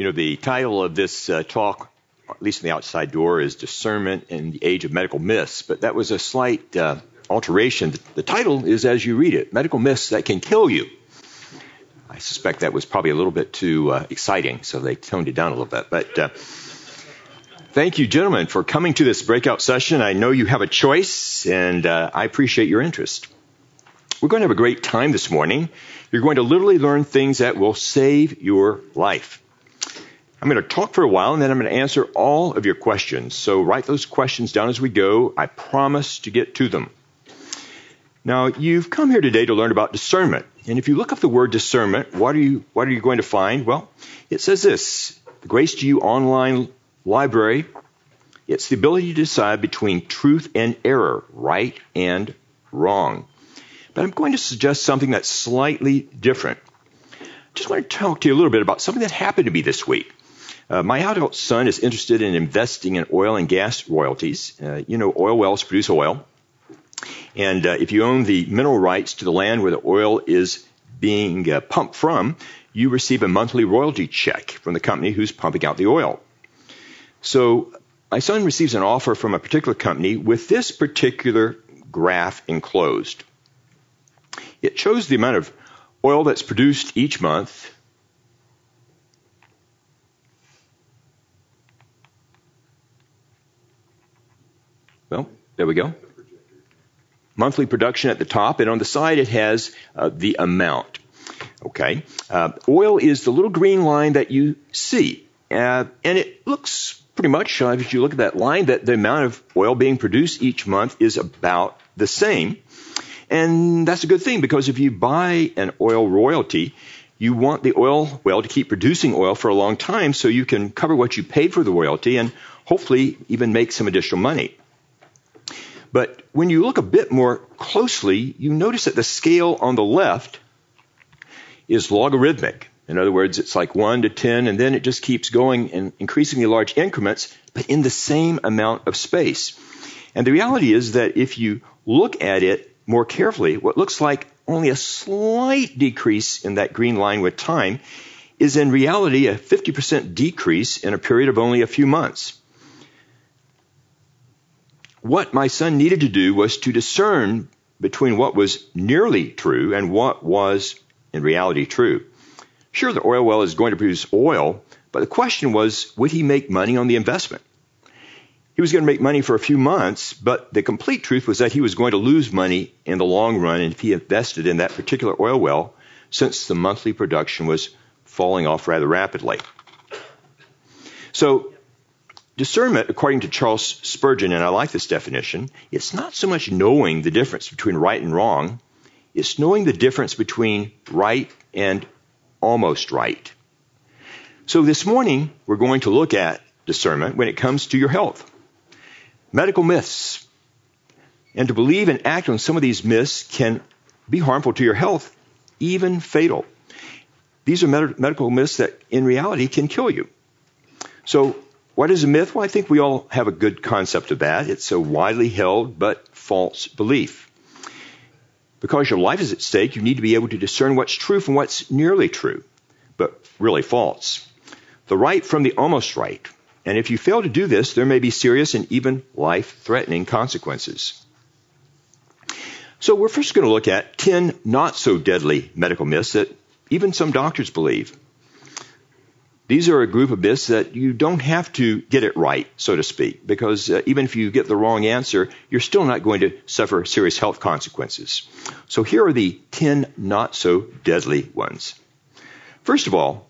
You know, the title of this uh, talk, at least in the outside door, is Discernment in the Age of Medical Myths, but that was a slight uh, alteration. The title is as you read it Medical Myths That Can Kill You. I suspect that was probably a little bit too uh, exciting, so they toned it down a little bit. But uh, thank you, gentlemen, for coming to this breakout session. I know you have a choice, and uh, I appreciate your interest. We're going to have a great time this morning. You're going to literally learn things that will save your life. I'm going to talk for a while and then I'm going to answer all of your questions. So write those questions down as we go. I promise to get to them. Now, you've come here today to learn about discernment. And if you look up the word discernment, what are you, what are you going to find? Well, it says this, the Grace to You online library, it's the ability to decide between truth and error, right and wrong. But I'm going to suggest something that's slightly different. I just want to talk to you a little bit about something that happened to me this week. Uh, my adult son is interested in investing in oil and gas royalties. Uh, you know, oil wells produce oil. And uh, if you own the mineral rights to the land where the oil is being uh, pumped from, you receive a monthly royalty check from the company who's pumping out the oil. So my son receives an offer from a particular company with this particular graph enclosed. It shows the amount of oil that's produced each month Well, there we go. Monthly production at the top, and on the side it has uh, the amount. Okay. Uh, oil is the little green line that you see, uh, and it looks pretty much, uh, if you look at that line, that the amount of oil being produced each month is about the same. And that's a good thing because if you buy an oil royalty, you want the oil well to keep producing oil for a long time so you can cover what you paid for the royalty and hopefully even make some additional money. But when you look a bit more closely, you notice that the scale on the left is logarithmic. In other words, it's like 1 to 10, and then it just keeps going in increasingly large increments, but in the same amount of space. And the reality is that if you look at it more carefully, what looks like only a slight decrease in that green line with time is in reality a 50% decrease in a period of only a few months what my son needed to do was to discern between what was nearly true and what was in reality true. Sure, the oil well is going to produce oil, but the question was, would he make money on the investment? He was going to make money for a few months, but the complete truth was that he was going to lose money in the long run if he invested in that particular oil well, since the monthly production was falling off rather rapidly. So Discernment, according to Charles Spurgeon, and I like this definition, it's not so much knowing the difference between right and wrong, it's knowing the difference between right and almost right. So this morning, we're going to look at discernment when it comes to your health. Medical myths. And to believe and act on some of these myths can be harmful to your health, even fatal. These are med- medical myths that in reality can kill you. So what is a myth? Well, I think we all have a good concept of that. It's a widely held but false belief. Because your life is at stake, you need to be able to discern what's true from what's nearly true, but really false. The right from the almost right. And if you fail to do this, there may be serious and even life threatening consequences. So we're first going to look at 10 not so deadly medical myths that even some doctors believe. These are a group of myths that you don't have to get it right, so to speak, because uh, even if you get the wrong answer, you're still not going to suffer serious health consequences. So here are the 10 not so deadly ones. First of all,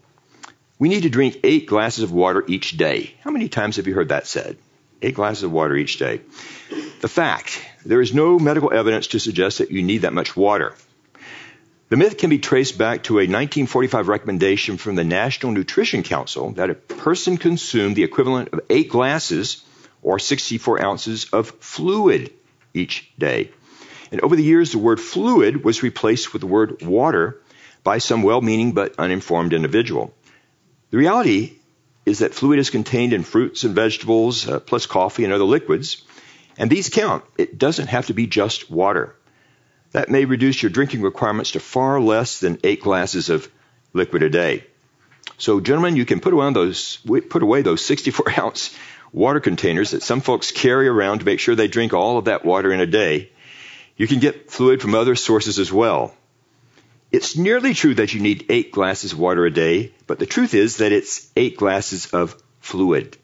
we need to drink eight glasses of water each day. How many times have you heard that said? Eight glasses of water each day. The fact, there is no medical evidence to suggest that you need that much water. The myth can be traced back to a 1945 recommendation from the National Nutrition Council that a person consume the equivalent of eight glasses or 64 ounces of fluid each day. And over the years, the word fluid was replaced with the word water by some well-meaning but uninformed individual. The reality is that fluid is contained in fruits and vegetables, uh, plus coffee and other liquids, and these count. It doesn't have to be just water. That may reduce your drinking requirements to far less than eight glasses of liquid a day. So, gentlemen, you can put away those put away those 64 ounce water containers that some folks carry around to make sure they drink all of that water in a day. You can get fluid from other sources as well. It's nearly true that you need eight glasses of water a day, but the truth is that it's eight glasses of fluid.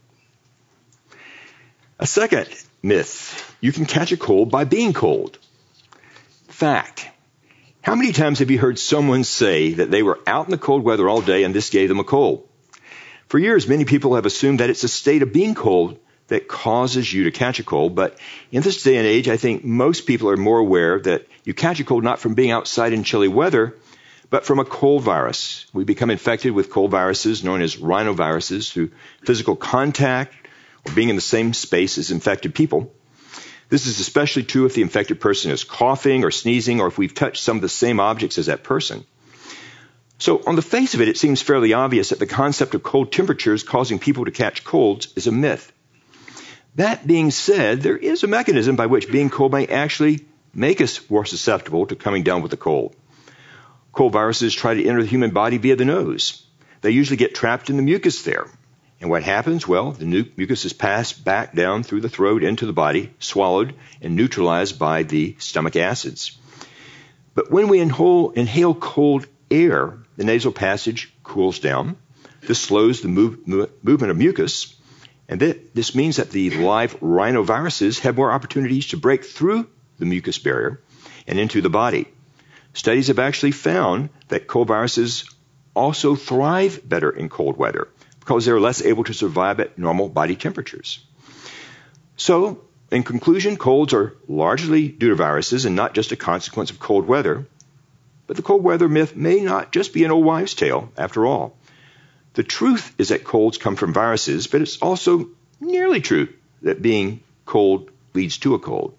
A second myth you can catch a cold by being cold. Fact. How many times have you heard someone say that they were out in the cold weather all day and this gave them a cold? For years, many people have assumed that it's a state of being cold that causes you to catch a cold, but in this day and age, I think most people are more aware that you catch a cold not from being outside in chilly weather, but from a cold virus. We become infected with cold viruses known as rhinoviruses through physical contact or being in the same space as infected people. This is especially true if the infected person is coughing or sneezing or if we've touched some of the same objects as that person. So, on the face of it, it seems fairly obvious that the concept of cold temperatures causing people to catch colds is a myth. That being said, there is a mechanism by which being cold may actually make us more susceptible to coming down with a cold. Cold viruses try to enter the human body via the nose. They usually get trapped in the mucus there. And what happens? Well, the mucus is passed back down through the throat into the body, swallowed, and neutralized by the stomach acids. But when we inhale, inhale cold air, the nasal passage cools down. This slows the move, movement of mucus. And this means that the live rhinoviruses have more opportunities to break through the mucus barrier and into the body. Studies have actually found that cold viruses also thrive better in cold weather because they're less able to survive at normal body temperatures. So, in conclusion, colds are largely due to viruses and not just a consequence of cold weather. But the cold weather myth may not just be an old wives' tale, after all. The truth is that colds come from viruses, but it's also nearly true that being cold leads to a cold.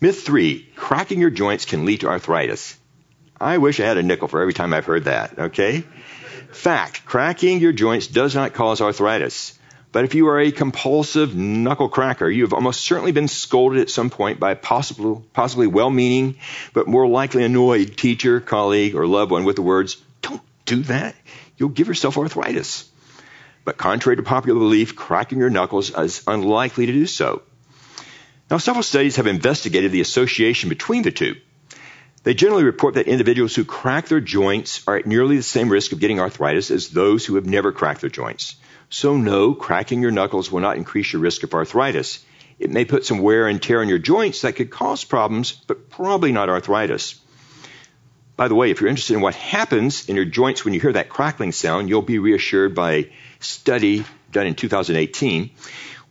Myth three cracking your joints can lead to arthritis. I wish I had a nickel for every time I've heard that, okay? Fact, cracking your joints does not cause arthritis. But if you are a compulsive knuckle cracker, you have almost certainly been scolded at some point by a possible, possibly well-meaning, but more likely annoyed teacher, colleague, or loved one with the words, don't do that. You'll give yourself arthritis. But contrary to popular belief, cracking your knuckles is unlikely to do so. Now, several studies have investigated the association between the two. They generally report that individuals who crack their joints are at nearly the same risk of getting arthritis as those who have never cracked their joints. So no, cracking your knuckles will not increase your risk of arthritis. It may put some wear and tear on your joints that could cause problems, but probably not arthritis. By the way, if you're interested in what happens in your joints when you hear that crackling sound, you'll be reassured by a study done in 2018.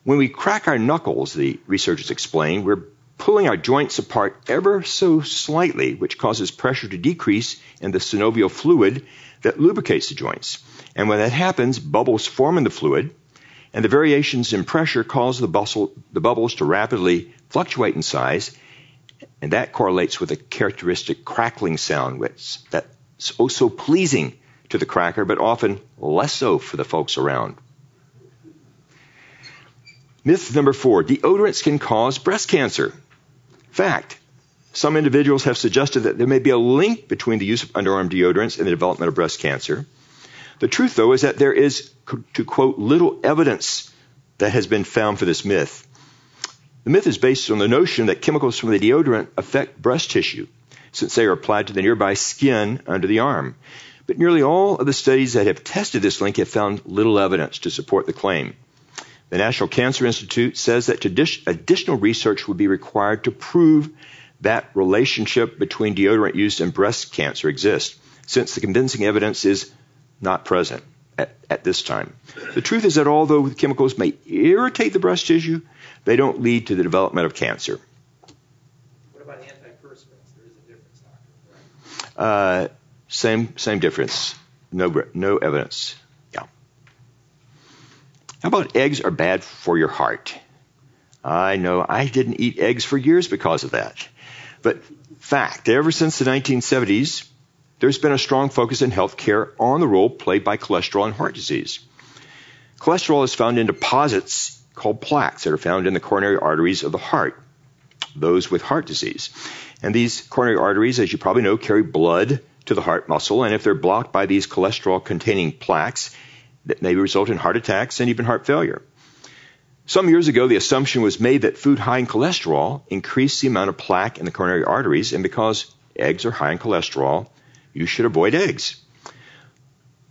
When we crack our knuckles, the researchers explain, we're pulling our joints apart ever so slightly, which causes pressure to decrease in the synovial fluid that lubricates the joints. And when that happens, bubbles form in the fluid, and the variations in pressure cause the, bustle, the bubbles to rapidly fluctuate in size, and that correlates with a characteristic crackling sound which, that's oh so pleasing to the cracker, but often less so for the folks around. Myth number four deodorants can cause breast cancer. Fact. Some individuals have suggested that there may be a link between the use of underarm deodorants and the development of breast cancer. The truth, though, is that there is, to quote, little evidence that has been found for this myth. The myth is based on the notion that chemicals from the deodorant affect breast tissue, since they are applied to the nearby skin under the arm. But nearly all of the studies that have tested this link have found little evidence to support the claim. The National Cancer Institute says that additional research would be required to prove that relationship between deodorant use and breast cancer exists, since the convincing evidence is not present at, at this time. The truth is that although the chemicals may irritate the breast tissue, they don't lead to the development of cancer. What about antiperspirants? There is a difference, doctor. Right? Uh, same same difference. No no evidence. How about eggs are bad for your heart? I know I didn't eat eggs for years because of that. But fact, ever since the 1970s, there's been a strong focus in healthcare on the role played by cholesterol in heart disease. Cholesterol is found in deposits called plaques that are found in the coronary arteries of the heart, those with heart disease. And these coronary arteries, as you probably know, carry blood to the heart muscle, and if they're blocked by these cholesterol containing plaques, that may result in heart attacks and even heart failure. Some years ago, the assumption was made that food high in cholesterol increased the amount of plaque in the coronary arteries, and because eggs are high in cholesterol, you should avoid eggs.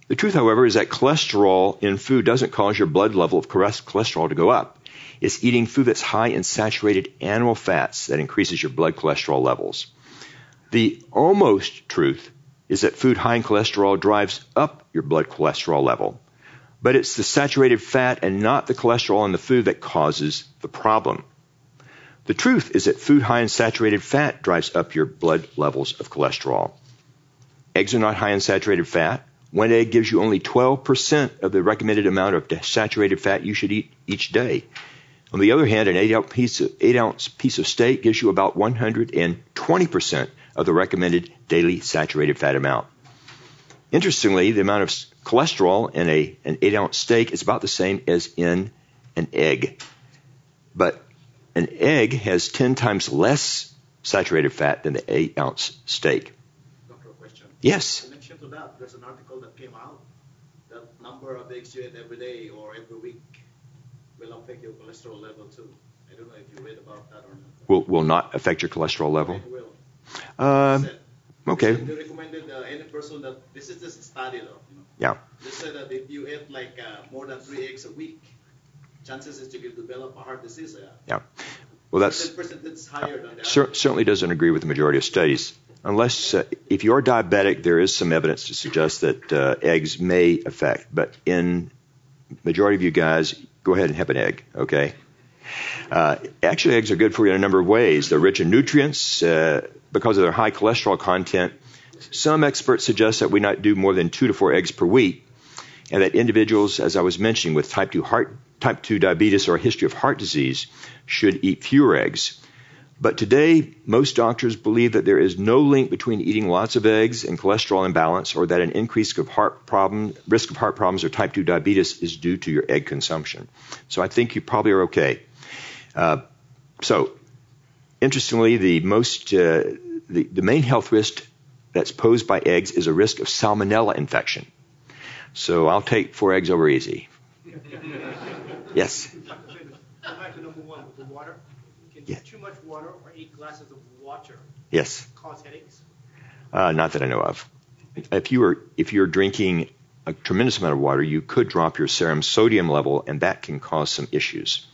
The truth, however, is that cholesterol in food doesn't cause your blood level of cholesterol to go up. It's eating food that's high in saturated animal fats that increases your blood cholesterol levels. The almost truth is that food high in cholesterol drives up your blood cholesterol level. But it's the saturated fat and not the cholesterol in the food that causes the problem. The truth is that food high in saturated fat drives up your blood levels of cholesterol. Eggs are not high in saturated fat. One egg gives you only 12% of the recommended amount of saturated fat you should eat each day. On the other hand, an 8 ounce piece of, eight ounce piece of steak gives you about 120% of the recommended daily saturated fat amount. Interestingly, the amount of cholesterol in a, an 8 ounce steak is about the same as in an egg. But an egg has 10 times less saturated fat than the 8 ounce steak. Doctor, a question. Yes. In connection to that, there's an article that came out that number of eggs you eat every day or every week will affect your cholesterol level too. I don't know if you read about that or not. Will, will not affect your cholesterol level? It will. Um, okay. They recommended uh, any person that this is just a study though. You Yeah. they said that if you eat like uh, more than three eggs a week, chances is you will develop a heart disease. Uh, Yeah. Well, that's it's higher than the cer- certainly doesn't agree with the majority of studies. Unless, uh, if you're diabetic, there is some evidence to suggest that uh, eggs may affect. But in majority of you guys, go ahead and have an egg, okay? Uh, actually, eggs are good for you in a number of ways. They're rich in nutrients uh, because of their high cholesterol content. Some experts suggest that we not do more than two to four eggs per week, and that individuals, as I was mentioning, with type 2 heart, type 2 diabetes or a history of heart disease should eat fewer eggs. But today, most doctors believe that there is no link between eating lots of eggs and cholesterol imbalance, or that an increase of heart problem, risk of heart problems or type 2 diabetes is due to your egg consumption. So I think you probably are okay. Uh, so, interestingly, the most uh, the, the main health risk that's posed by eggs is a risk of salmonella infection. So I'll take four eggs over easy. Yes. Back to number one the water. Can Yeah. too much water or eight glasses of water Yes. cause headaches? Uh, not that I know of. If you are if you're drinking a tremendous amount of water, you could drop your serum sodium level, and that can cause some issues,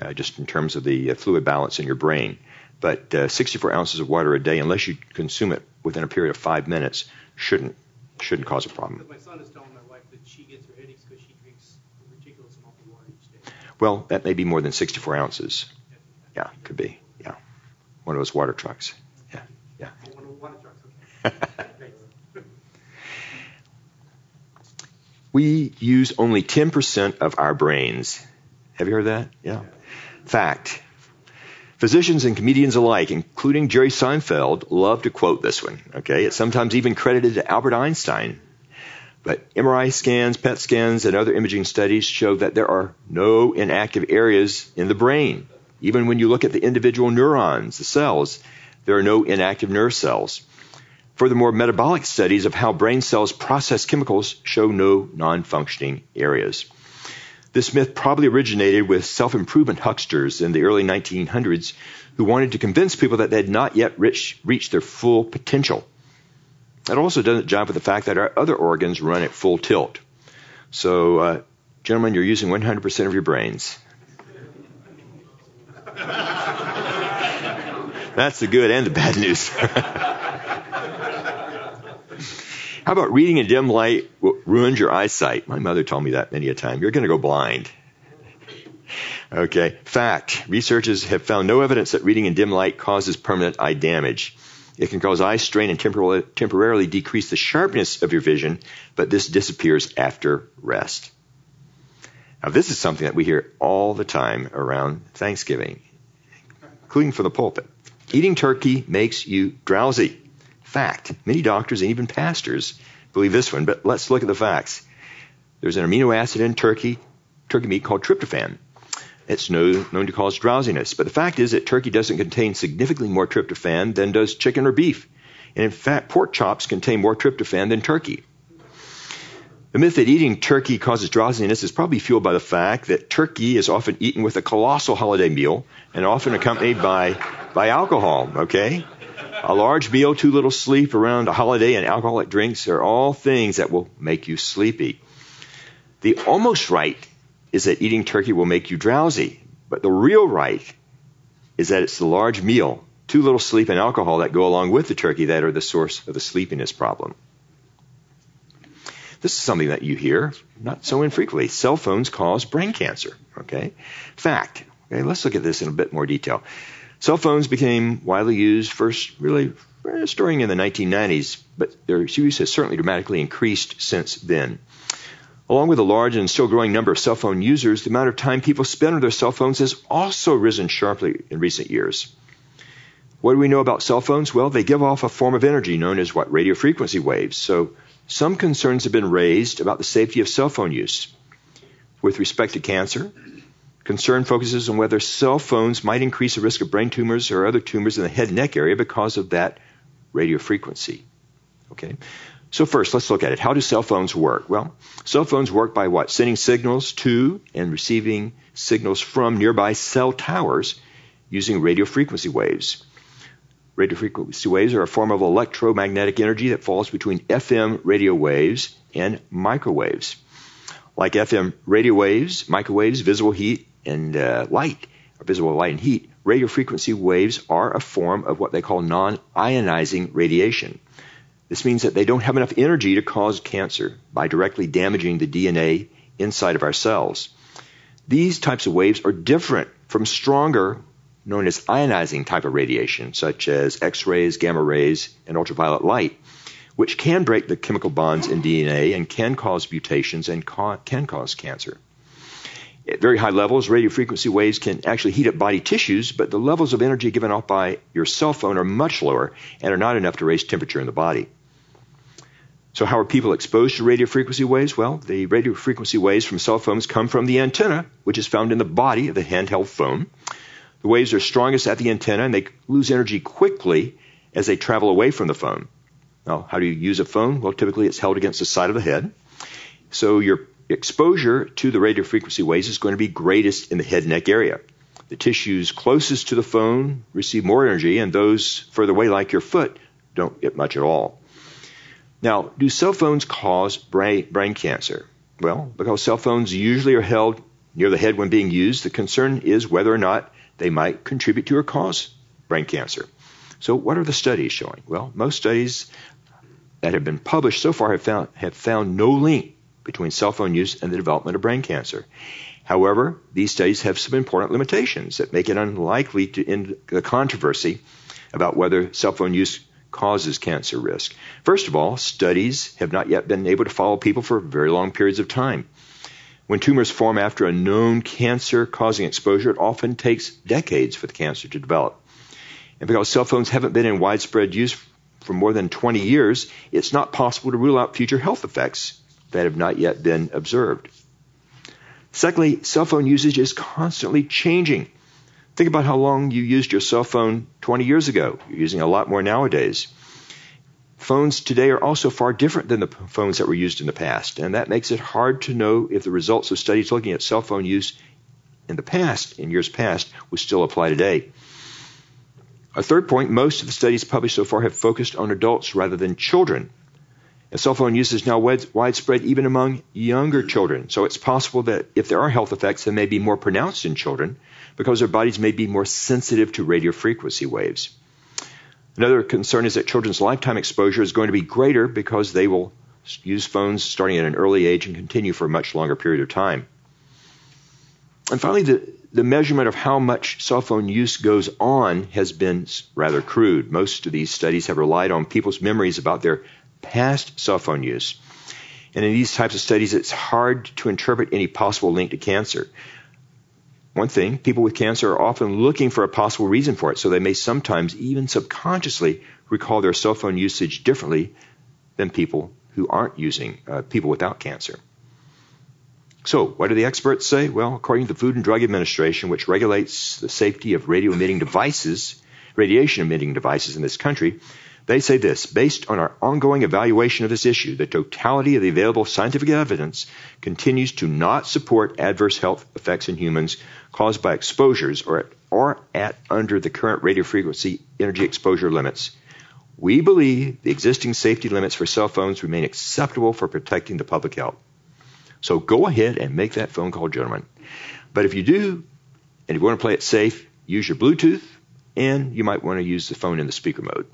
uh, just in terms of the uh, fluid balance in your brain. But uh, 64 ounces of water a day, unless you consume it within a period of five minutes, shouldn't shouldn't cause a problem. My son is telling my wife that she gets her headaches because she drinks a ridiculous amount of water each day. Well, that may be more than 64 ounces. Yeah, could be. Yeah, one of those water trucks. Yeah, yeah. I want a water truck. Okay. We use only 10% of our brains. Have you heard that? Yeah. Fact. Physicians and comedians alike, including Jerry Seinfeld, love to quote this one. Okay, it's sometimes even credited to Albert Einstein. But MRI scans, PET scans, and other imaging studies show that there are no inactive areas in the brain. Even when you look at the individual neurons, the cells, there are no inactive nerve cells. Furthermore, metabolic studies of how brain cells process chemicals show no non functioning areas. This myth probably originated with self improvement hucksters in the early 1900s who wanted to convince people that they had not yet reach, reached their full potential. It also doesn't jive with the fact that our other organs run at full tilt. So, uh, gentlemen, you're using 100% of your brains. That's the good and the bad news. How about reading in dim light ruins your eyesight? My mother told me that many a time. You're going to go blind. Okay. Fact. Researchers have found no evidence that reading in dim light causes permanent eye damage. It can cause eye strain and temporarily, temporarily decrease the sharpness of your vision, but this disappears after rest. Now, this is something that we hear all the time around Thanksgiving, including from the pulpit. Eating turkey makes you drowsy. Fact. Many doctors and even pastors believe this one, but let's look at the facts. There's an amino acid in turkey, turkey meat called tryptophan. It's known, known to cause drowsiness, but the fact is that turkey doesn't contain significantly more tryptophan than does chicken or beef. And in fact, pork chops contain more tryptophan than turkey. The myth that eating turkey causes drowsiness is probably fueled by the fact that turkey is often eaten with a colossal holiday meal and often accompanied by, by alcohol, okay? A large meal, too little sleep around a holiday, and alcoholic drinks are all things that will make you sleepy. The almost right is that eating turkey will make you drowsy, but the real right is that it's the large meal, too little sleep, and alcohol that go along with the turkey that are the source of the sleepiness problem. This is something that you hear not so infrequently. Cell phones cause brain cancer. Okay, fact. Okay, let's look at this in a bit more detail. Cell phones became widely used first, really, eh, starting in the 1990s, but their use has certainly dramatically increased since then. Along with a large and still growing number of cell phone users, the amount of time people spend on their cell phones has also risen sharply in recent years. What do we know about cell phones? Well, they give off a form of energy known as what? Radio frequency waves. So some concerns have been raised about the safety of cell phone use. With respect to cancer, concern focuses on whether cell phones might increase the risk of brain tumors or other tumors in the head and neck area because of that radio frequency. Okay? So first, let's look at it. How do cell phones work? Well, cell phones work by what? Sending signals to and receiving signals from nearby cell towers using radio frequency waves. Radio frequency waves are a form of electromagnetic energy that falls between FM radio waves and microwaves. Like FM radio waves, microwaves, visible heat, and uh, light, or visible light and heat, radio frequency waves are a form of what they call non ionizing radiation. This means that they don't have enough energy to cause cancer by directly damaging the DNA inside of our cells. These types of waves are different from stronger known as ionizing type of radiation, such as X rays, gamma rays, and ultraviolet light, which can break the chemical bonds in DNA and can cause mutations and ca- can cause cancer. At very high levels, radio frequency waves can actually heat up body tissues, but the levels of energy given off by your cell phone are much lower and are not enough to raise temperature in the body. So, how are people exposed to radio frequency waves? Well, the radio frequency waves from cell phones come from the antenna, which is found in the body of the handheld phone. The waves are strongest at the antenna and they lose energy quickly as they travel away from the phone. Now, how do you use a phone? Well, typically it's held against the side of the head. So your exposure to the radio frequency waves is going to be greatest in the head and neck area. The tissues closest to the phone receive more energy, and those further away, like your foot, don't get much at all. Now, do cell phones cause brain, brain cancer? Well, because cell phones usually are held near the head when being used, the concern is whether or not they might contribute to or cause brain cancer. So, what are the studies showing? Well, most studies that have been published so far have found, have found no link between cell phone use and the development of brain cancer. However, these studies have some important limitations that make it unlikely to end the controversy about whether cell phone use causes cancer risk. First of all, studies have not yet been able to follow people for very long periods of time. When tumors form after a known cancer causing exposure, it often takes decades for the cancer to develop. And because cell phones haven't been in widespread use for more than 20 years, it's not possible to rule out future health effects that have not yet been observed. Secondly, cell phone usage is constantly changing. Think about how long you used your cell phone 20 years ago. You're using a lot more nowadays. Phones today are also far different than the phones that were used in the past, and that makes it hard to know if the results of studies looking at cell phone use in the past, in years past, would still apply today. A third point most of the studies published so far have focused on adults rather than children. And cell phone use is now widespread even among younger children. So it's possible that if there are health effects, they may be more pronounced in children because their bodies may be more sensitive to radio frequency waves. Another concern is that children's lifetime exposure is going to be greater because they will use phones starting at an early age and continue for a much longer period of time. And finally, the, the measurement of how much cell phone use goes on has been rather crude. Most of these studies have relied on people's memories about their past cell phone use. And in these types of studies, it's hard to interpret any possible link to cancer. One thing, people with cancer are often looking for a possible reason for it, so they may sometimes even subconsciously recall their cell phone usage differently than people who aren't using, uh, people without cancer. So, what do the experts say? Well, according to the Food and Drug Administration, which regulates the safety of radio emitting devices, radiation emitting devices in this country, They say this based on our ongoing evaluation of this issue, the totality of the available scientific evidence continues to not support adverse health effects in humans caused by exposures or at, or at under the current radiofrequency energy exposure limits. We believe the existing safety limits for cell phones remain acceptable for protecting the public health. So go ahead and make that phone call, gentlemen. But if you do, and if you want to play it safe, use your Bluetooth, and you might want to use the phone in the speaker mode.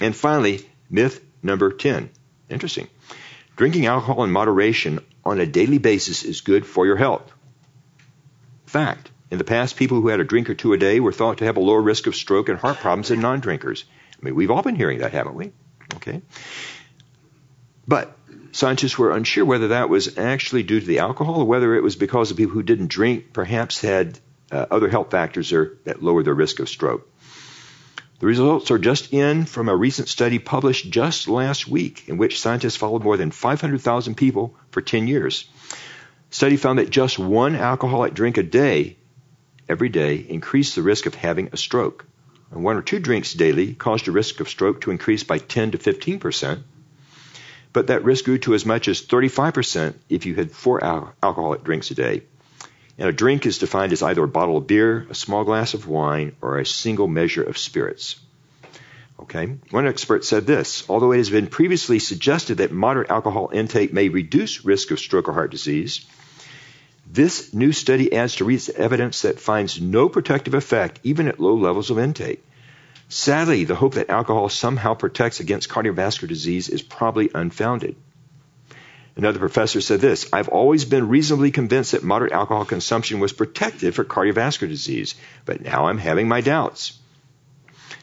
And finally, myth number 10. Interesting. Drinking alcohol in moderation on a daily basis is good for your health. Fact. In the past, people who had a drink or two a day were thought to have a lower risk of stroke and heart problems than non drinkers. I mean, we've all been hearing that, haven't we? Okay. But scientists were unsure whether that was actually due to the alcohol or whether it was because the people who didn't drink perhaps had uh, other health factors are, that lowered their risk of stroke. The results are just in from a recent study published just last week in which scientists followed more than 500,000 people for 10 years. The study found that just one alcoholic drink a day, every day, increased the risk of having a stroke. And one or two drinks daily caused the risk of stroke to increase by 10 to 15 percent. But that risk grew to as much as 35 percent if you had four al- alcoholic drinks a day. And a drink is defined as either a bottle of beer, a small glass of wine, or a single measure of spirits. Okay. One expert said this, although it has been previously suggested that moderate alcohol intake may reduce risk of stroke or heart disease, this new study adds to recent evidence that finds no protective effect even at low levels of intake. Sadly, the hope that alcohol somehow protects against cardiovascular disease is probably unfounded. Another professor said this I've always been reasonably convinced that moderate alcohol consumption was protective for cardiovascular disease, but now I'm having my doubts.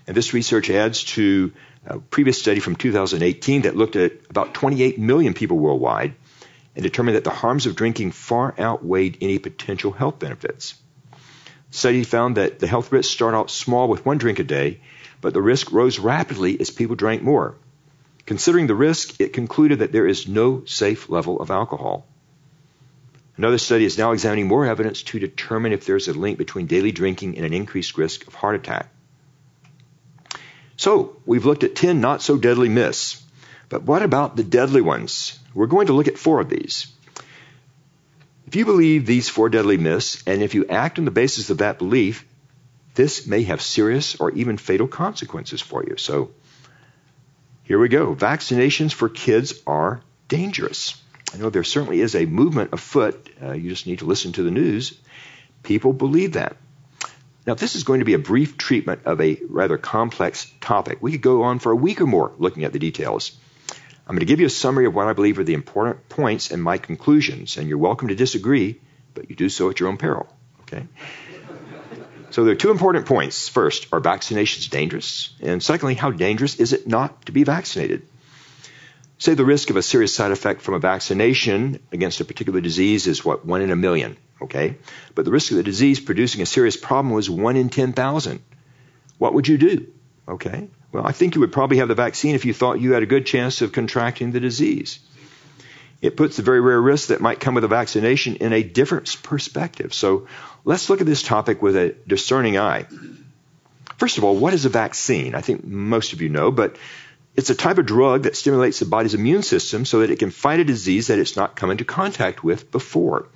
And this research adds to a previous study from 2018 that looked at about 28 million people worldwide and determined that the harms of drinking far outweighed any potential health benefits. The study found that the health risks start out small with one drink a day, but the risk rose rapidly as people drank more. Considering the risk, it concluded that there is no safe level of alcohol. Another study is now examining more evidence to determine if there's a link between daily drinking and an increased risk of heart attack. So, we've looked at 10 not so deadly myths. But what about the deadly ones? We're going to look at four of these. If you believe these four deadly myths, and if you act on the basis of that belief, this may have serious or even fatal consequences for you. So, here we go. Vaccinations for kids are dangerous. I know there certainly is a movement afoot. Uh, you just need to listen to the news. People believe that. Now, this is going to be a brief treatment of a rather complex topic. We could go on for a week or more looking at the details. I'm going to give you a summary of what I believe are the important points and my conclusions, and you're welcome to disagree, but you do so at your own peril. Okay? So there are two important points. First, are vaccinations dangerous? And secondly, how dangerous is it not to be vaccinated? Say the risk of a serious side effect from a vaccination against a particular disease is what, one in a million, okay? But the risk of the disease producing a serious problem was one in 10,000. What would you do? Okay? Well, I think you would probably have the vaccine if you thought you had a good chance of contracting the disease. It puts the very rare risks that might come with a vaccination in a different perspective. So let's look at this topic with a discerning eye. First of all, what is a vaccine? I think most of you know, but it's a type of drug that stimulates the body's immune system so that it can fight a disease that it's not come into contact with before.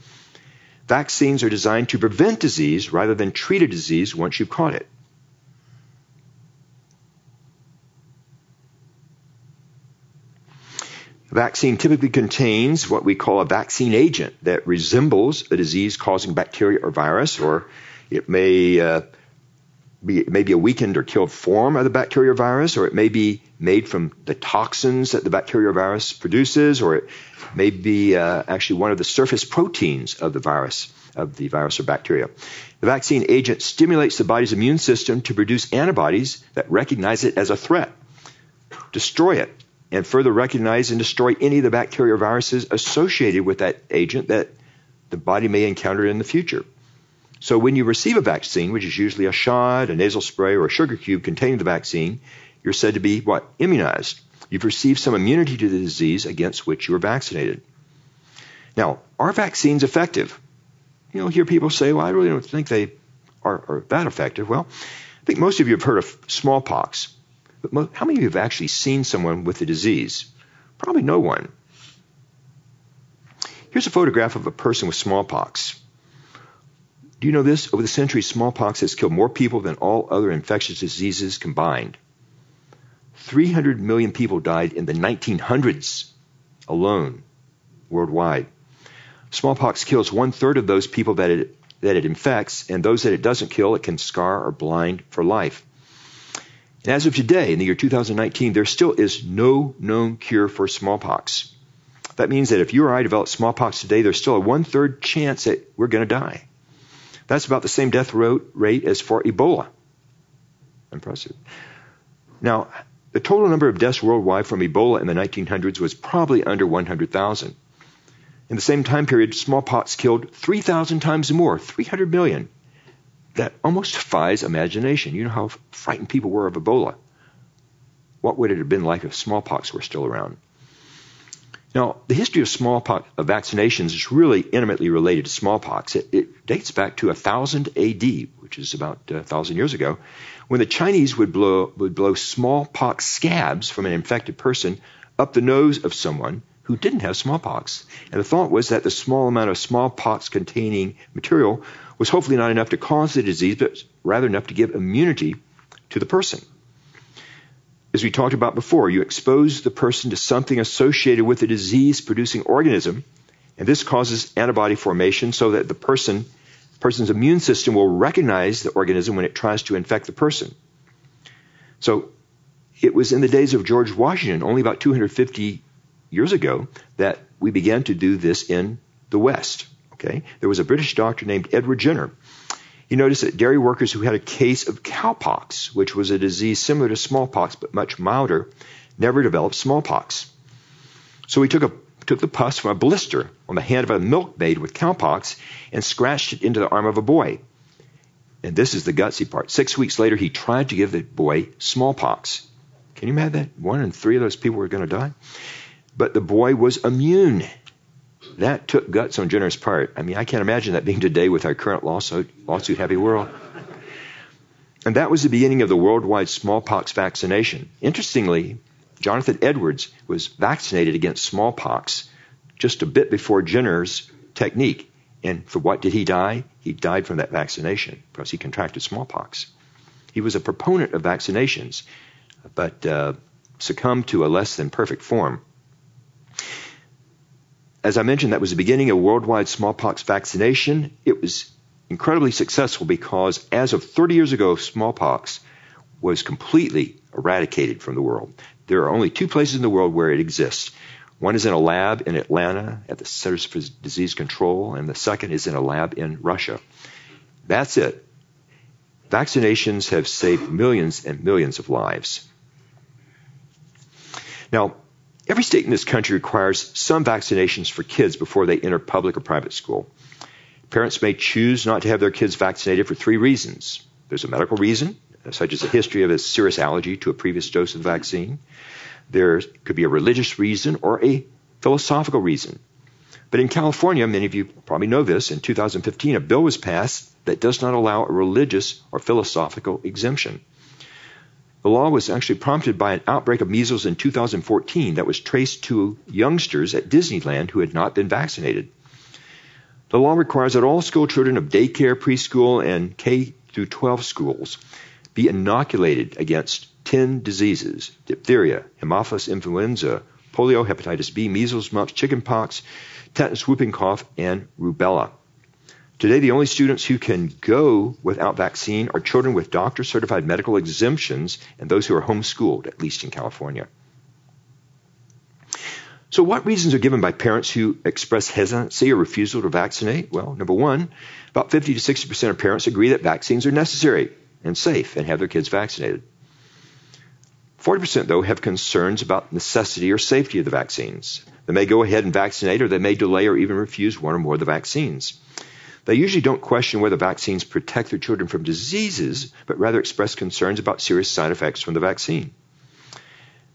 Vaccines are designed to prevent disease rather than treat a disease once you've caught it. A vaccine typically contains what we call a vaccine agent that resembles a disease causing bacteria or virus, or it may uh, be, it may be a weakened or killed form of the bacteria or virus, or it may be made from the toxins that the bacteria or virus produces, or it may be uh, actually one of the surface proteins of the virus, of the virus or bacteria. The vaccine agent stimulates the body's immune system to produce antibodies that recognize it as a threat, destroy it, and further recognize and destroy any of the bacteria or viruses associated with that agent that the body may encounter in the future. So when you receive a vaccine, which is usually a shot, a nasal spray, or a sugar cube containing the vaccine, you're said to be what? Immunized. You've received some immunity to the disease against which you were vaccinated. Now, are vaccines effective? You know, hear people say, well, I really don't think they are, are that effective. Well, I think most of you have heard of smallpox. But how many of you have actually seen someone with the disease? Probably no one. Here's a photograph of a person with smallpox. Do you know this? Over the centuries, smallpox has killed more people than all other infectious diseases combined. 300 million people died in the 1900s alone worldwide. Smallpox kills one third of those people that it, that it infects, and those that it doesn't kill, it can scar or blind for life. And as of today, in the year 2019, there still is no known cure for smallpox. That means that if you or I develop smallpox today, there's still a one third chance that we're going to die. That's about the same death rate as for Ebola. Impressive. Now, the total number of deaths worldwide from Ebola in the 1900s was probably under 100,000. In the same time period, smallpox killed 3,000 times more, 300 million. That almost defies imagination. You know how frightened people were of Ebola. What would it have been like if smallpox were still around? Now, the history of smallpox of vaccinations is really intimately related to smallpox. It, it dates back to 1000 AD, which is about uh, 1,000 years ago, when the Chinese would blow, would blow smallpox scabs from an infected person up the nose of someone who didn't have smallpox. And the thought was that the small amount of smallpox containing material was hopefully not enough to cause the disease, but rather enough to give immunity to the person. As we talked about before, you expose the person to something associated with a disease producing organism, and this causes antibody formation so that the person, person's immune system will recognize the organism when it tries to infect the person. So it was in the days of George Washington, only about 250 years ago, that we began to do this in the West. Okay? There was a British doctor named Edward Jenner he noticed that dairy workers who had a case of cowpox, which was a disease similar to smallpox but much milder, never developed smallpox. So he took, a, took the pus from a blister on the hand of a milkmaid with cowpox and scratched it into the arm of a boy. And this is the gutsy part. Six weeks later, he tried to give the boy smallpox. Can you imagine that? One in three of those people were going to die. But the boy was immune that took guts on Jenner's part. I mean, I can't imagine that being today with our current lawsuit, lawsuit heavy world. And that was the beginning of the worldwide smallpox vaccination. Interestingly, Jonathan Edwards was vaccinated against smallpox just a bit before Jenner's technique. And for what did he die? He died from that vaccination because he contracted smallpox. He was a proponent of vaccinations, but uh, succumbed to a less than perfect form as I mentioned, that was the beginning of worldwide smallpox vaccination. It was incredibly successful because as of 30 years ago, smallpox was completely eradicated from the world. There are only two places in the world where it exists. One is in a lab in Atlanta at the Centers for Disease Control, and the second is in a lab in Russia. That's it. Vaccinations have saved millions and millions of lives. Now, Every state in this country requires some vaccinations for kids before they enter public or private school. Parents may choose not to have their kids vaccinated for three reasons. There's a medical reason, such as a history of a serious allergy to a previous dose of the vaccine. There could be a religious reason or a philosophical reason. But in California, many of you probably know this, in 2015, a bill was passed that does not allow a religious or philosophical exemption. The law was actually prompted by an outbreak of measles in 2014 that was traced to youngsters at Disneyland who had not been vaccinated. The law requires that all school children of daycare, preschool, and K through 12 schools be inoculated against 10 diseases diphtheria, Haemophilus influenza, polio, hepatitis B, measles, mumps, chickenpox, tetanus, whooping cough, and rubella. Today, the only students who can go without vaccine are children with doctor certified medical exemptions and those who are homeschooled, at least in California. So, what reasons are given by parents who express hesitancy or refusal to vaccinate? Well, number one, about 50 to 60% of parents agree that vaccines are necessary and safe and have their kids vaccinated. 40%, though, have concerns about necessity or safety of the vaccines. They may go ahead and vaccinate, or they may delay or even refuse one or more of the vaccines. They usually don't question whether vaccines protect their children from diseases, but rather express concerns about serious side effects from the vaccine.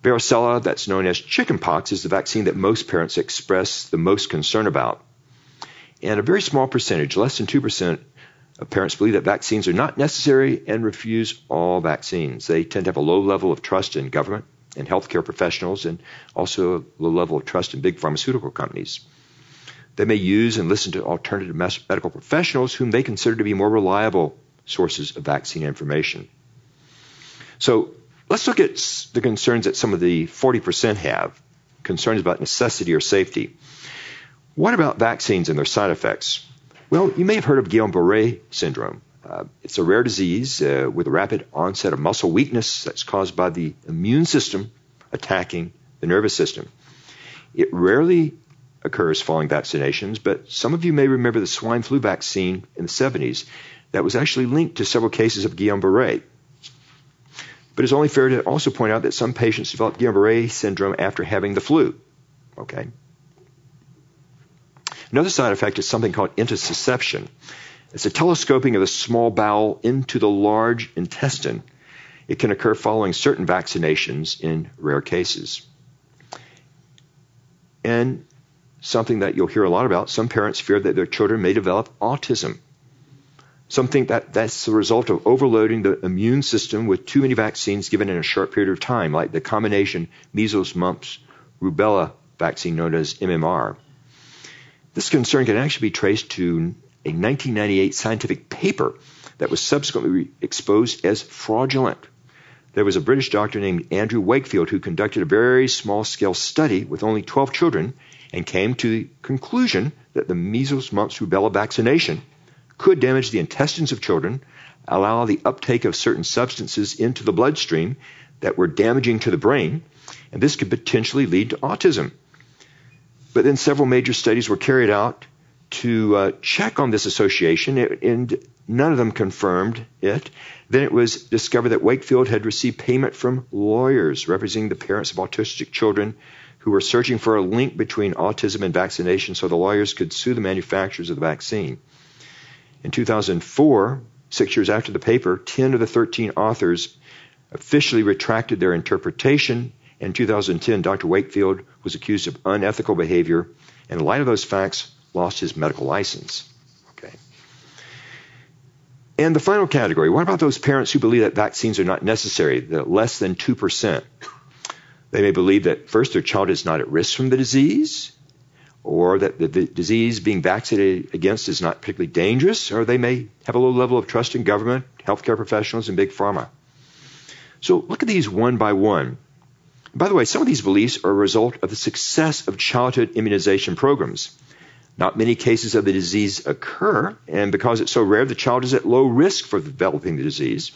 Varicella, that's known as chickenpox, is the vaccine that most parents express the most concern about. And a very small percentage, less than 2%, of Parents believe that vaccines are not necessary and refuse all vaccines. They tend to have a low level of trust in government and healthcare professionals and also a low level of trust in big pharmaceutical companies. They may use and listen to alternative medical professionals whom they consider to be more reliable sources of vaccine information. So let's look at the concerns that some of the 40% have concerns about necessity or safety. What about vaccines and their side effects? Well, you may have heard of Guillain-Barré syndrome. Uh, it's a rare disease uh, with a rapid onset of muscle weakness that's caused by the immune system attacking the nervous system. It rarely occurs following vaccinations, but some of you may remember the swine flu vaccine in the 70s that was actually linked to several cases of Guillain-Barré. But it's only fair to also point out that some patients develop Guillain-Barré syndrome after having the flu. Okay, Another side effect is something called intussusception. It's a telescoping of the small bowel into the large intestine. It can occur following certain vaccinations in rare cases. And something that you'll hear a lot about, some parents fear that their children may develop autism. Some think that that's the result of overloading the immune system with too many vaccines given in a short period of time, like the combination measles, mumps, rubella vaccine known as MMR. This concern can actually be traced to a 1998 scientific paper that was subsequently exposed as fraudulent. There was a British doctor named Andrew Wakefield who conducted a very small scale study with only 12 children and came to the conclusion that the measles, mumps, rubella vaccination could damage the intestines of children, allow the uptake of certain substances into the bloodstream that were damaging to the brain, and this could potentially lead to autism. But then several major studies were carried out to uh, check on this association, and none of them confirmed it. Then it was discovered that Wakefield had received payment from lawyers representing the parents of autistic children who were searching for a link between autism and vaccination so the lawyers could sue the manufacturers of the vaccine. In 2004, six years after the paper, 10 of the 13 authors officially retracted their interpretation in 2010, Dr. Wakefield was accused of unethical behavior, and in light of those facts, lost his medical license. Okay. And the final category, what about those parents who believe that vaccines are not necessary, that less than 2%? They may believe that first their child is not at risk from the disease, or that the, the disease being vaccinated against is not particularly dangerous, or they may have a low level of trust in government, healthcare professionals, and big pharma. So look at these one by one. By the way, some of these beliefs are a result of the success of childhood immunization programs. Not many cases of the disease occur, and because it's so rare, the child is at low risk for developing the disease.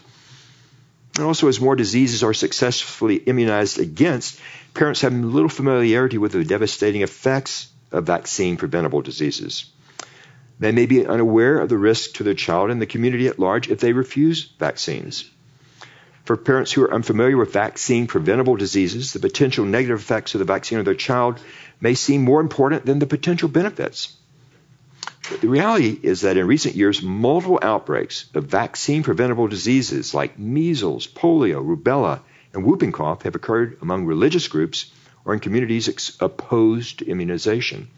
And also, as more diseases are successfully immunized against, parents have little familiarity with the devastating effects of vaccine preventable diseases. They may be unaware of the risk to their child and the community at large if they refuse vaccines. For parents who are unfamiliar with vaccine preventable diseases, the potential negative effects of the vaccine on their child may seem more important than the potential benefits. The reality is that in recent years, multiple outbreaks of vaccine preventable diseases like measles, polio, rubella, and whooping cough have occurred among religious groups or in communities ex- opposed to immunization.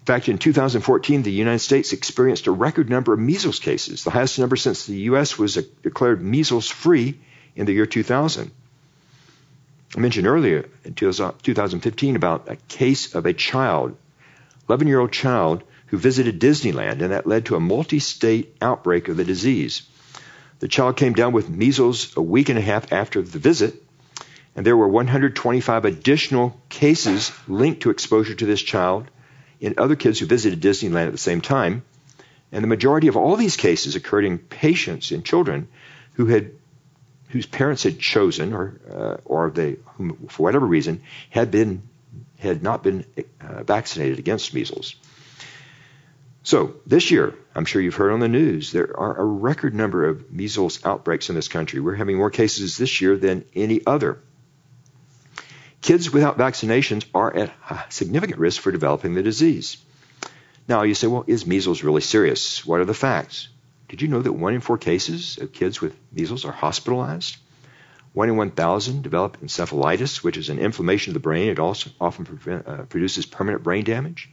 In fact, in 2014, the United States experienced a record number of measles cases, the highest number since the U.S. was declared measles free in the year 2000. I mentioned earlier in 2015 about a case of a child, 11 year old child, who visited Disneyland, and that led to a multi state outbreak of the disease. The child came down with measles a week and a half after the visit, and there were 125 additional cases linked to exposure to this child in other kids who visited Disneyland at the same time. And the majority of all these cases occurred in patients and children who had whose parents had chosen or uh, or they for whatever reason had been had not been uh, vaccinated against measles. So this year, I'm sure you've heard on the news, there are a record number of measles outbreaks in this country. We're having more cases this year than any other. Kids without vaccinations are at significant risk for developing the disease. Now, you say, well, is measles really serious? What are the facts? Did you know that one in four cases of kids with measles are hospitalized? One in 1,000 develop encephalitis, which is an inflammation of the brain. It also often prevent, uh, produces permanent brain damage.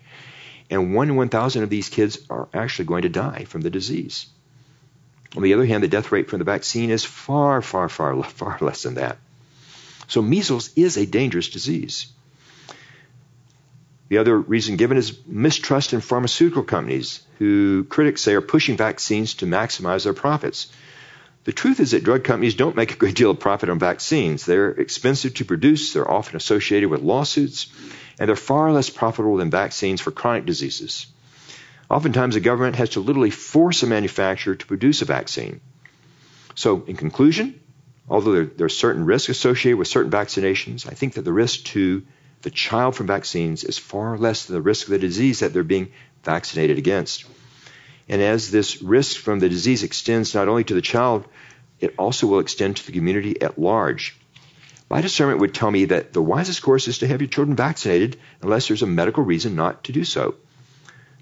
And one in 1,000 of these kids are actually going to die from the disease. On the other hand, the death rate from the vaccine is far, far, far, far less than that. So measles is a dangerous disease. The other reason given is mistrust in pharmaceutical companies, who critics say are pushing vaccines to maximize their profits. The truth is that drug companies don't make a great deal of profit on vaccines. They're expensive to produce, they're often associated with lawsuits, and they're far less profitable than vaccines for chronic diseases. Oftentimes, the government has to literally force a manufacturer to produce a vaccine. So, in conclusion, although there, there are certain risks associated with certain vaccinations, I think that the risk to the child from vaccines is far less than the risk of the disease that they're being vaccinated against. And as this risk from the disease extends not only to the child, it also will extend to the community at large. My discernment would tell me that the wisest course is to have your children vaccinated unless there's a medical reason not to do so.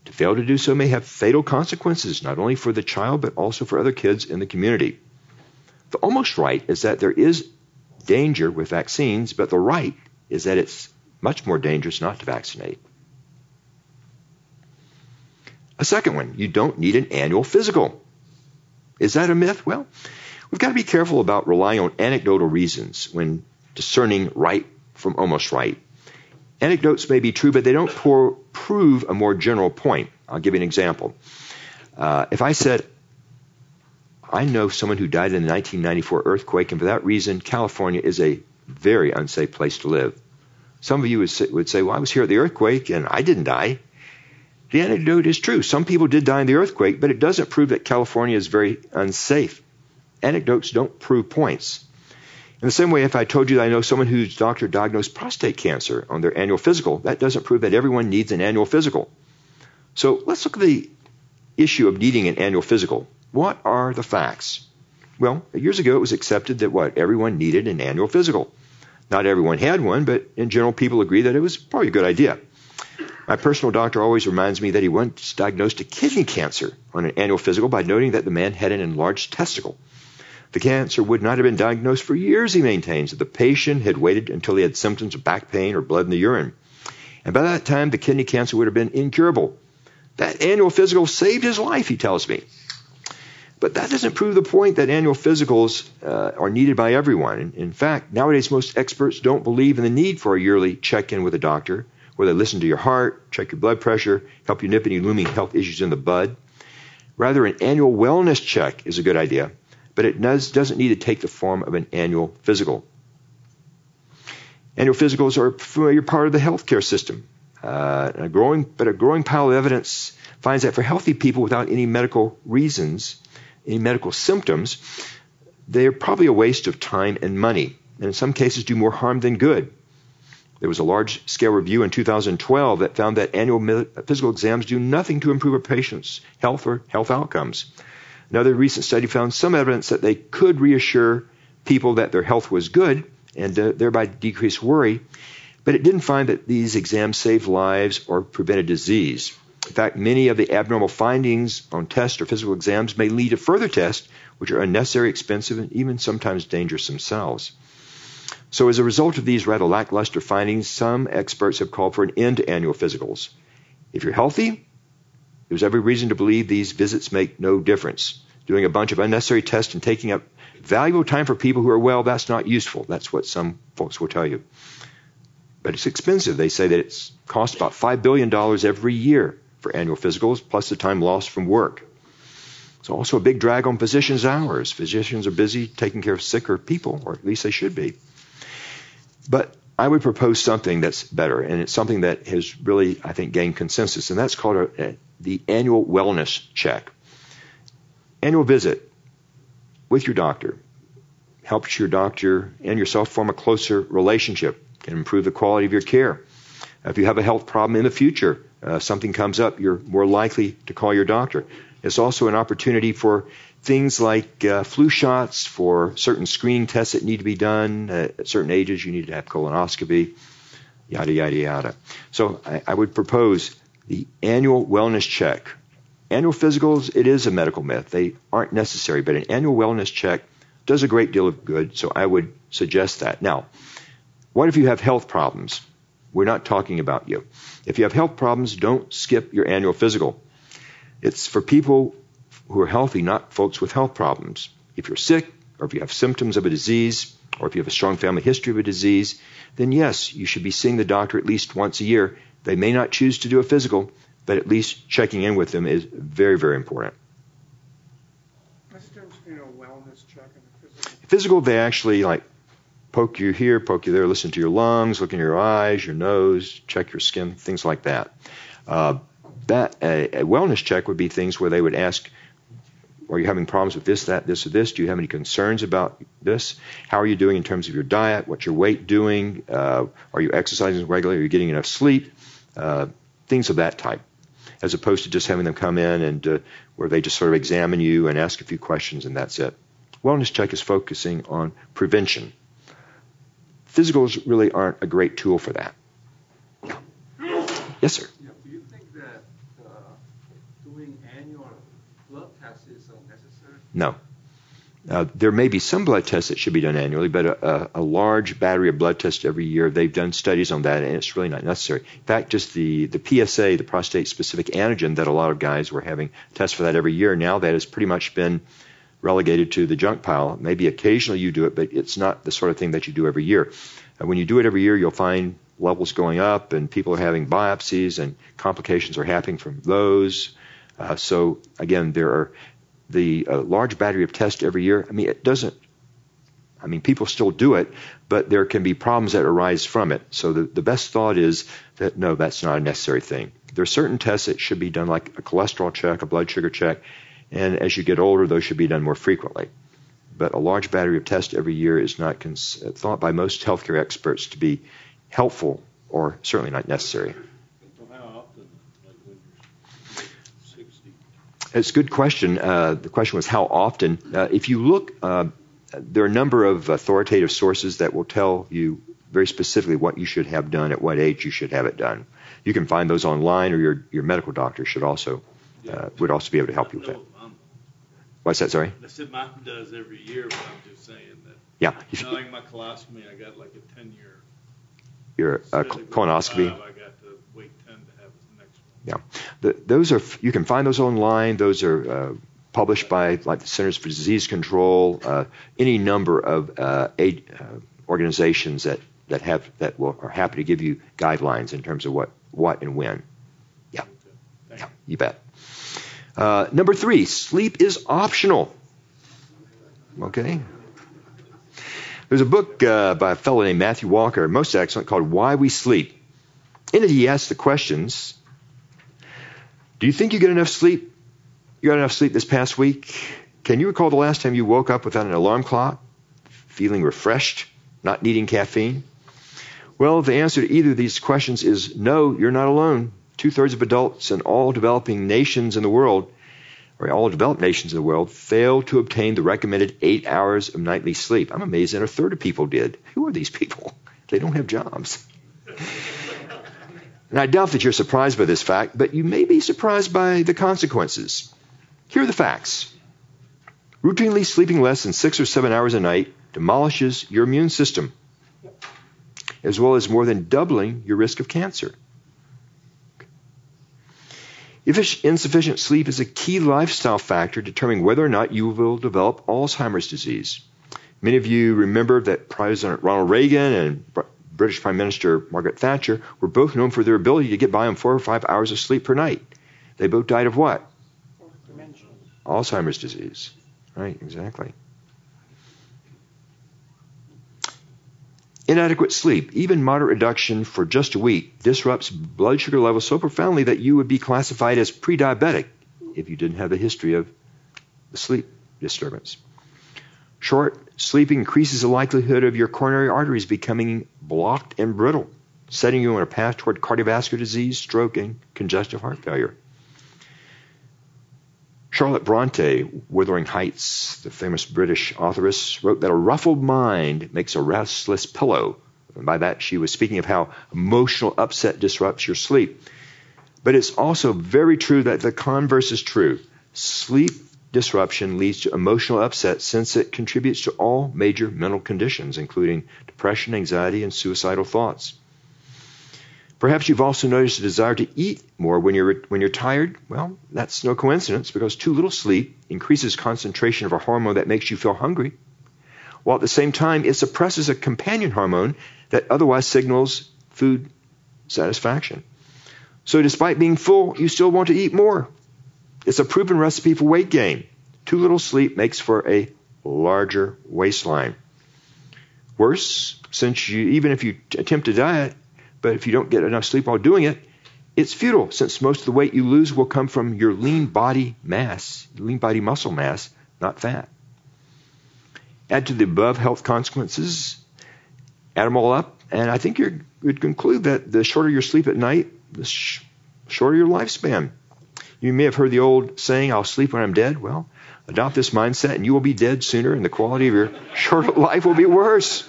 To fail to do so may have fatal consequences, not only for the child, but also for other kids in the community. The almost right is that there is danger with vaccines, but the right is that it's much more dangerous not to vaccinate. A second one, you don't need an annual physical. Is that a myth? Well, we've got to be careful about relying on anecdotal reasons when discerning right from almost right. Anecdotes may be true, but they don't pour, prove a more general point. I'll give you an example. Uh, if I said, I know someone who died in the 1994 earthquake, and for that reason, California is a very unsafe place to live. Some of you would say, would say, Well, I was here at the earthquake and I didn't die. The anecdote is true. Some people did die in the earthquake, but it doesn't prove that California is very unsafe. Anecdotes don't prove points. In the same way, if I told you that I know someone whose doctor diagnosed prostate cancer on their annual physical, that doesn't prove that everyone needs an annual physical. So let's look at the issue of needing an annual physical. What are the facts? Well, years ago it was accepted that what everyone needed an annual physical. Not everyone had one, but in general, people agree that it was probably a good idea. My personal doctor always reminds me that he once diagnosed a kidney cancer on an annual physical by noting that the man had an enlarged testicle. The cancer would not have been diagnosed for years, he maintains, if the patient had waited until he had symptoms of back pain or blood in the urine. And by that time, the kidney cancer would have been incurable. That annual physical saved his life, he tells me. But that doesn't prove the point that annual physicals uh, are needed by everyone. In, in fact, nowadays most experts don't believe in the need for a yearly check in with a doctor where they listen to your heart, check your blood pressure, help you nip any looming health issues in the bud. Rather, an annual wellness check is a good idea, but it does, doesn't need to take the form of an annual physical. Annual physicals are a familiar part of the healthcare system. Uh, a growing, but a growing pile of evidence finds that for healthy people without any medical reasons, any medical symptoms, they're probably a waste of time and money, and in some cases do more harm than good. There was a large scale review in 2012 that found that annual physical exams do nothing to improve a patient's health or health outcomes. Another recent study found some evidence that they could reassure people that their health was good and uh, thereby decrease worry, but it didn't find that these exams saved lives or prevented disease. In fact, many of the abnormal findings on tests or physical exams may lead to further tests, which are unnecessary, expensive, and even sometimes dangerous themselves. So, as a result of these rather lackluster findings, some experts have called for an end to annual physicals. If you're healthy, there's every reason to believe these visits make no difference. Doing a bunch of unnecessary tests and taking up valuable time for people who are well, that's not useful. That's what some folks will tell you. But it's expensive. They say that it costs about $5 billion every year for annual physicals, plus the time lost from work. It's also a big drag on physicians' hours. Physicians are busy taking care of sicker people, or at least they should be. But I would propose something that's better, and it's something that has really, I think, gained consensus, and that's called a, a, the annual wellness check. Annual visit with your doctor helps your doctor and yourself form a closer relationship, can improve the quality of your care. If you have a health problem in the future, uh, something comes up, you're more likely to call your doctor. It's also an opportunity for things like uh, flu shots, for certain screening tests that need to be done. Uh, at certain ages, you need to have colonoscopy, yada, yada, yada. So I, I would propose the annual wellness check. Annual physicals, it is a medical myth. They aren't necessary, but an annual wellness check does a great deal of good, so I would suggest that. Now, what if you have health problems? We're not talking about you. If you have health problems, don't skip your annual physical. It's for people who are healthy, not folks with health problems. If you're sick, or if you have symptoms of a disease, or if you have a strong family history of a disease, then yes, you should be seeing the doctor at least once a year. They may not choose to do a physical, but at least checking in with them is very, very important. What's the difference between a wellness check and a physical? Physical, they actually like poke you here, poke you there, listen to your lungs, look in your eyes, your nose, check your skin, things like that. Uh, that a, a wellness check would be things where they would ask, are you having problems with this, that, this, or this? Do you have any concerns about this? How are you doing in terms of your diet? What's your weight doing? Uh, are you exercising regularly? Are you getting enough sleep? Uh, things of that type, as opposed to just having them come in and uh, where they just sort of examine you and ask a few questions and that's it. Wellness check is focusing on prevention. Physicals really aren't a great tool for that. Yes, sir. Yeah, do you think that uh, doing annual blood tests is unnecessary? No. Uh, there may be some blood tests that should be done annually, but a, a, a, large battery of blood tests every year, they've done studies on that, and it's really not necessary. In fact, just the, the PSA, the prostate specific antigen, that a lot of guys were having tests for that every year, now that has pretty much been relegated to the junk pile. Maybe occasionally you do it, but it's not the sort of thing that you do every year. When you do it every year, you'll find levels going up, and people are having biopsies, and complications are happening from those. Uh, so again, there are the uh, large battery of tests every year. I mean, it doesn't. I mean, people still do it, but there can be problems that arise from it. So the, the best thought is that no, that's not a necessary thing. There are certain tests that should be done, like a cholesterol check, a blood sugar check, and as you get older, those should be done more frequently. But a large battery of tests every year is not cons- thought by most healthcare experts to be helpful or certainly not necessary. So how often, like when you're 60? It's a good question. Uh, the question was how often. Uh, if you look, uh, there are a number of authoritative sources that will tell you very specifically what you should have done at what age you should have it done. You can find those online, or your your medical doctor should also uh, would also be able to help you with that. know what mom- What's that? Sorry. That's what mom does every year, but I'm just saying that. Yeah. You know, like my colostomy, I got like a 10 year. Your uh, colonoscopy. I got to wait 10 to have the next one. Yeah, the, those are you can find those online. Those are uh, published by like the Centers for Disease Control, uh, any number of uh, aid, uh, organizations that that have that will, are happy to give you guidelines in terms of what what and when. Yeah, yeah, you bet. Uh, number three, sleep is optional. Okay. There's a book uh, by a fellow named Matthew Walker, most excellent, called Why We Sleep. In it, he asks the questions Do you think you get enough sleep? You got enough sleep this past week? Can you recall the last time you woke up without an alarm clock, feeling refreshed, not needing caffeine? Well, the answer to either of these questions is no, you're not alone. Two thirds of adults in all developing nations in the world, or all developed nations in the world, fail to obtain the recommended eight hours of nightly sleep. I'm amazed that a third of people did. Who are these people? They don't have jobs. And I doubt that you're surprised by this fact, but you may be surprised by the consequences. Here are the facts. Routinely sleeping less than six or seven hours a night demolishes your immune system, as well as more than doubling your risk of cancer. If insufficient sleep is a key lifestyle factor determining whether or not you will develop Alzheimer's disease. Many of you remember that President Ronald Reagan and British Prime Minister Margaret Thatcher were both known for their ability to get by on four or five hours of sleep per night. They both died of what? Dementia. Alzheimer's disease. Right, exactly. Inadequate sleep, even moderate reduction for just a week, disrupts blood sugar levels so profoundly that you would be classified as pre diabetic if you didn't have a history of sleep disturbance. Short sleeping increases the likelihood of your coronary arteries becoming blocked and brittle, setting you on a path toward cardiovascular disease, stroke, and congestive heart failure. Charlotte Bronte, Wuthering Heights, the famous British authoress, wrote that a ruffled mind makes a restless pillow. And by that, she was speaking of how emotional upset disrupts your sleep. But it's also very true that the converse is true. Sleep disruption leads to emotional upset since it contributes to all major mental conditions, including depression, anxiety, and suicidal thoughts. Perhaps you've also noticed a desire to eat more when you're, when you're tired. Well, that's no coincidence because too little sleep increases concentration of a hormone that makes you feel hungry, while at the same time it suppresses a companion hormone that otherwise signals food satisfaction. So despite being full, you still want to eat more. It's a proven recipe for weight gain. Too little sleep makes for a larger waistline. Worse, since you, even if you attempt to diet, but if you don't get enough sleep while doing it, it's futile since most of the weight you lose will come from your lean body mass, lean body muscle mass, not fat. Add to the above health consequences, add them all up, and I think you would conclude that the shorter your sleep at night, the sh- shorter your lifespan. You may have heard the old saying, I'll sleep when I'm dead. Well, adopt this mindset and you will be dead sooner and the quality of your short life will be worse.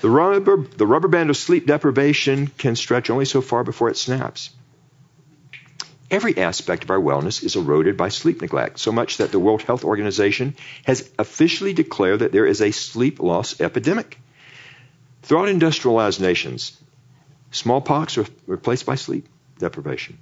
The rubber, the rubber band of sleep deprivation can stretch only so far before it snaps. Every aspect of our wellness is eroded by sleep neglect, so much that the World Health Organization has officially declared that there is a sleep loss epidemic. Throughout industrialized nations, smallpox are replaced by sleep deprivation.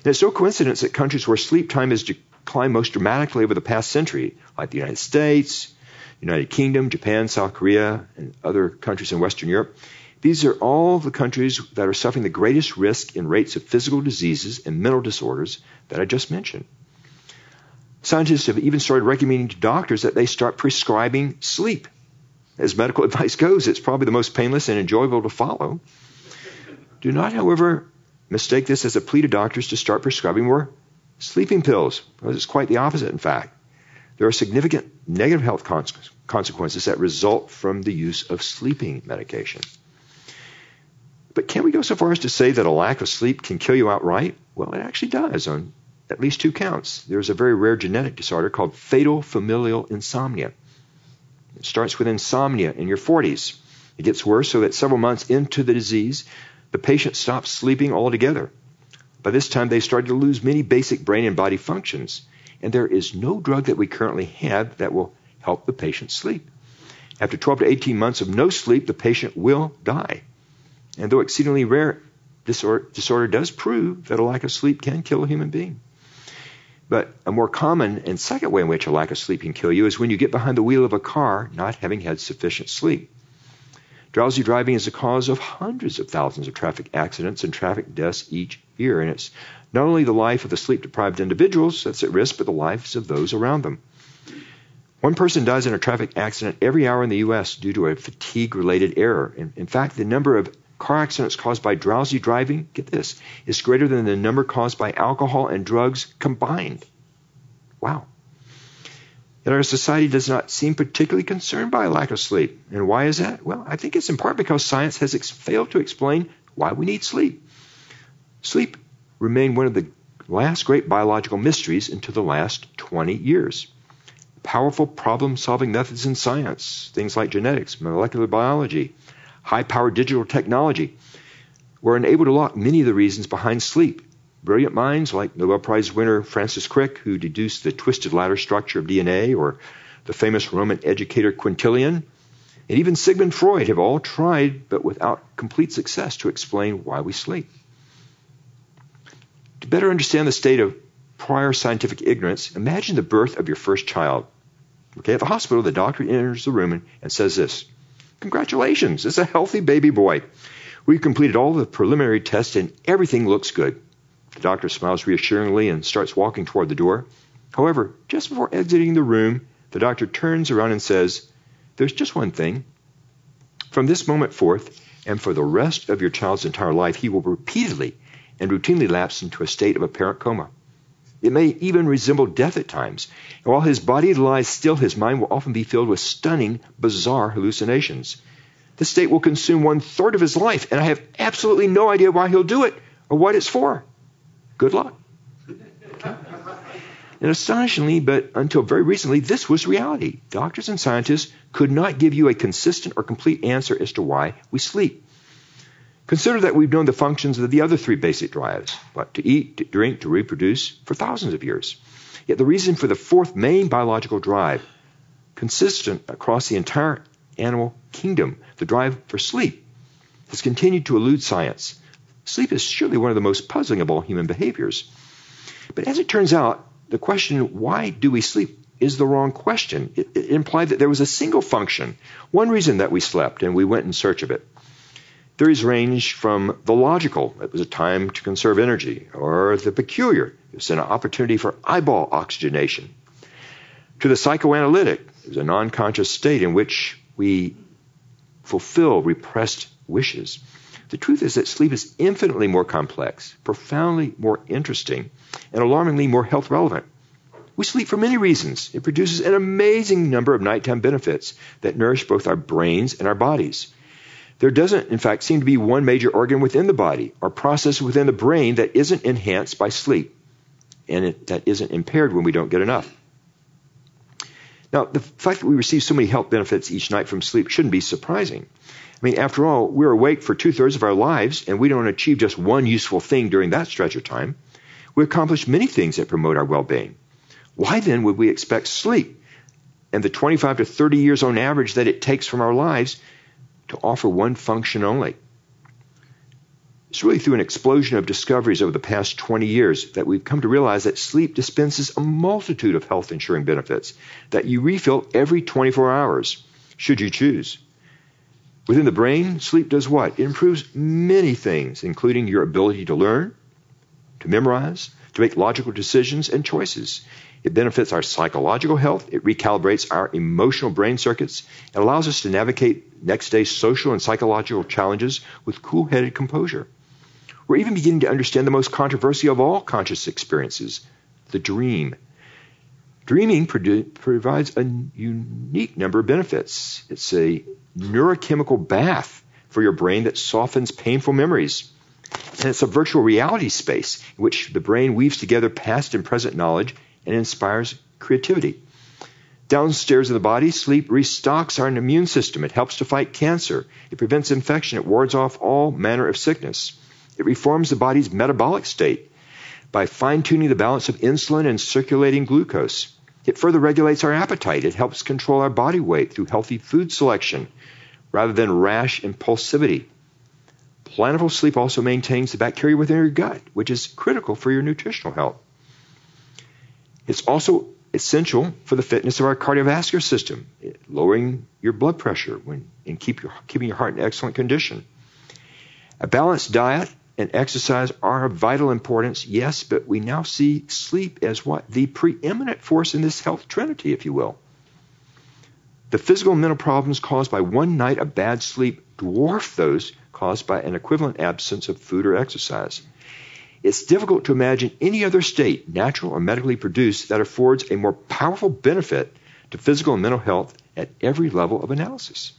And it's no coincidence that countries where sleep time has declined most dramatically over the past century, like the United States, United Kingdom, Japan, South Korea, and other countries in Western Europe. These are all the countries that are suffering the greatest risk in rates of physical diseases and mental disorders that I just mentioned. Scientists have even started recommending to doctors that they start prescribing sleep. As medical advice goes, it's probably the most painless and enjoyable to follow. Do not, however, mistake this as a plea to doctors to start prescribing more sleeping pills, it's quite the opposite, in fact there are significant negative health consequences that result from the use of sleeping medication. But can we go so far as to say that a lack of sleep can kill you outright? Well, it actually does on at least two counts. There's a very rare genetic disorder called fatal familial insomnia. It starts with insomnia in your 40s. It gets worse so that several months into the disease, the patient stops sleeping altogether. By this time, they started to lose many basic brain and body functions and there is no drug that we currently have that will help the patient sleep. After 12 to 18 months of no sleep, the patient will die. And though exceedingly rare, disorder, disorder does prove that a lack of sleep can kill a human being. But a more common and second way in which a lack of sleep can kill you is when you get behind the wheel of a car not having had sufficient sleep. Drowsy driving is the cause of hundreds of thousands of traffic accidents and traffic deaths each year, and it's not only the life of the sleep deprived individuals that's at risk, but the lives of those around them. One person dies in a traffic accident every hour in the U.S. due to a fatigue related error. In, in fact, the number of car accidents caused by drowsy driving, get this, is greater than the number caused by alcohol and drugs combined. Wow. Yet our society does not seem particularly concerned by a lack of sleep. And why is that? Well, I think it's in part because science has ex- failed to explain why we need sleep. Sleep remained one of the last great biological mysteries until the last 20 years. Powerful problem solving methods in science, things like genetics, molecular biology, high powered digital technology, were unable to lock many of the reasons behind sleep. Brilliant minds like Nobel Prize winner Francis Crick, who deduced the twisted ladder structure of DNA, or the famous Roman educator Quintilian, and even Sigmund Freud have all tried, but without complete success, to explain why we sleep. To better understand the state of prior scientific ignorance, imagine the birth of your first child. Okay, at the hospital, the doctor enters the room and, says this Congratulations, it's a healthy baby boy. We've completed all the preliminary tests and everything looks good. The doctor smiles reassuringly and starts walking toward the door. However, just before exiting the room, the doctor turns around and says, There's just one thing. From this moment forth, and for the rest of your child's entire life, he will repeatedly and routinely lapse into a state of apparent coma. It may even resemble death at times. And while his body lies still, his mind will often be filled with stunning, bizarre hallucinations. This state will consume one third of his life, and I have absolutely no idea why he'll do it or what it's for. Good luck. And astonishingly, but until very recently, this was reality. Doctors and scientists could not give you a consistent or complete answer as to why we sleep. Consider that we've known the functions of the other three basic drives, what to eat, to drink, to reproduce, for thousands of years. Yet the reason for the fourth main biological drive, consistent across the entire animal kingdom, the drive for sleep, has continued to elude science. Sleep is surely one of the most puzzling of all human behaviors. But as it turns out, the question, why do we sleep, is the wrong question. It, it implied that there was a single function, one reason that we slept, and we went in search of it. Theories range from the logical, it was a time to conserve energy, or the peculiar, it was an opportunity for eyeball oxygenation, to the psychoanalytic, it was a non conscious state in which we fulfill repressed wishes. The truth is that sleep is infinitely more complex, profoundly more interesting, and alarmingly more health relevant. We sleep for many reasons. It produces an amazing number of nighttime benefits that nourish both our brains and our bodies. There doesn't, in fact, seem to be one major organ within the body or process within the brain that isn't enhanced by sleep and it, that isn't impaired when we don't get enough. Now, the fact that we receive so many health benefits each night from sleep shouldn't be surprising. I mean, after all, we're awake for two thirds of our lives, and we don't achieve just one useful thing during that stretch of time. We accomplish many things that promote our well being. Why then would we expect sleep and the 25 to 30 years on average that it takes from our lives to offer one function only? It's really through an explosion of discoveries over the past 20 years that we've come to realize that sleep dispenses a multitude of health insuring benefits that you refill every 24 hours, should you choose. Within the brain, sleep does what? It improves many things, including your ability to learn, to memorize, to make logical decisions and choices. It benefits our psychological health. It recalibrates our emotional brain circuits. It allows us to navigate next day's social and psychological challenges with cool headed composure. We're even beginning to understand the most controversial of all conscious experiences the dream. Dreaming produ- provides a unique number of benefits. It's a neurochemical bath for your brain that softens painful memories. And it's a virtual reality space in which the brain weaves together past and present knowledge and inspires creativity. Downstairs in the body, sleep restocks our immune system. It helps to fight cancer. It prevents infection. It wards off all manner of sickness. It reforms the body's metabolic state by fine tuning the balance of insulin and circulating glucose. It further regulates our appetite. It helps control our body weight through healthy food selection rather than rash impulsivity. Plentiful sleep also maintains the bacteria within your gut, which is critical for your nutritional health. It's also essential for the fitness of our cardiovascular system, lowering your blood pressure when, and keep your, keeping your heart in excellent condition. A balanced diet and exercise are of vital importance, yes, but we now see sleep as what? The preeminent force in this health trinity, if you will. The physical and mental problems caused by one night of bad sleep dwarf those caused by an equivalent absence of food or exercise. It's difficult to imagine any other state, natural or medically produced, that affords a more powerful benefit to physical and mental health at every level of analysis.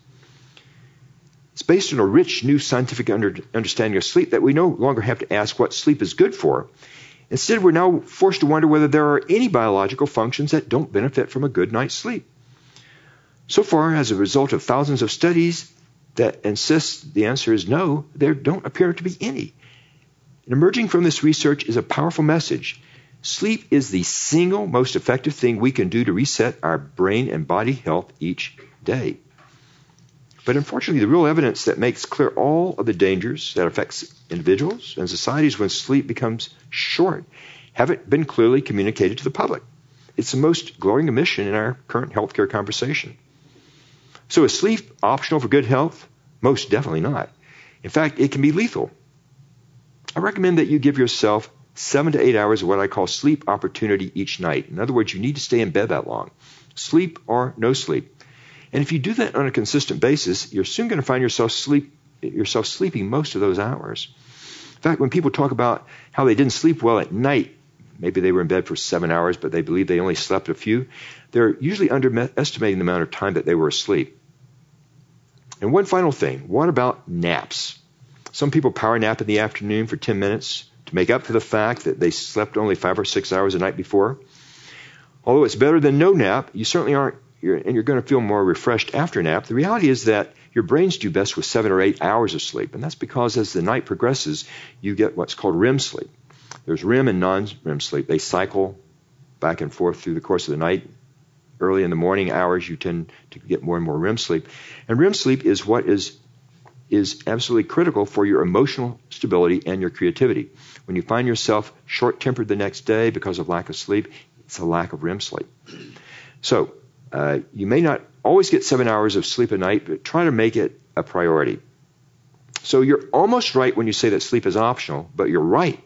It's based on a rich new scientific under, understanding of sleep that we no longer have to ask what sleep is good for. Instead, we're now forced to wonder whether there are any biological functions that don't benefit from a good night's sleep. So far, as a result of thousands of studies that insist the answer is no, there don't appear to be any. And emerging from this research is a powerful message. Sleep is the single most effective thing we can do to reset our brain and body health each day. But unfortunately, the real evidence that makes clear all of the dangers that affects individuals and societies when sleep becomes short haven't been clearly communicated to the public. It's the most glaring omission in our current healthcare conversation. So is sleep optional for good health? Most definitely not. In fact, it can be lethal. I recommend that you give yourself seven to eight hours of what I call sleep opportunity each night. In other words, you need to stay in bed that long. Sleep or no sleep. And if you do that on a consistent basis, you're soon going to find yourself sleep yourself sleeping most of those hours. In fact, when people talk about how they didn't sleep well at night, maybe they were in bed for seven hours, but they believe they only slept a few, they're usually underestimating the amount of time that they were asleep. And one final thing what about naps? Some people power nap in the afternoon for 10 minutes to make up for the fact that they slept only five or six hours the night before. Although it's better than no nap, you certainly aren't you're, and you're going to feel more refreshed after a nap. The reality is that your brains do best with seven or eight hours of sleep, and that's because as the night progresses, you get what's called REM sleep. There's REM and non-REM sleep. They cycle back and forth through the course of the night. Early in the morning hours, you tend to get more and more REM sleep, and REM sleep is what is is absolutely critical for your emotional stability and your creativity. When you find yourself short tempered the next day because of lack of sleep, it's a lack of REM sleep. So, uh, you may not always get seven hours of sleep a night, but try to make it a priority. So, you're almost right when you say that sleep is optional, but you're right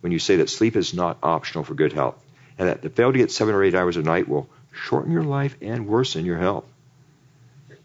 when you say that sleep is not optional for good health, and that the fail to get seven or eight hours a night will shorten your life and worsen your health.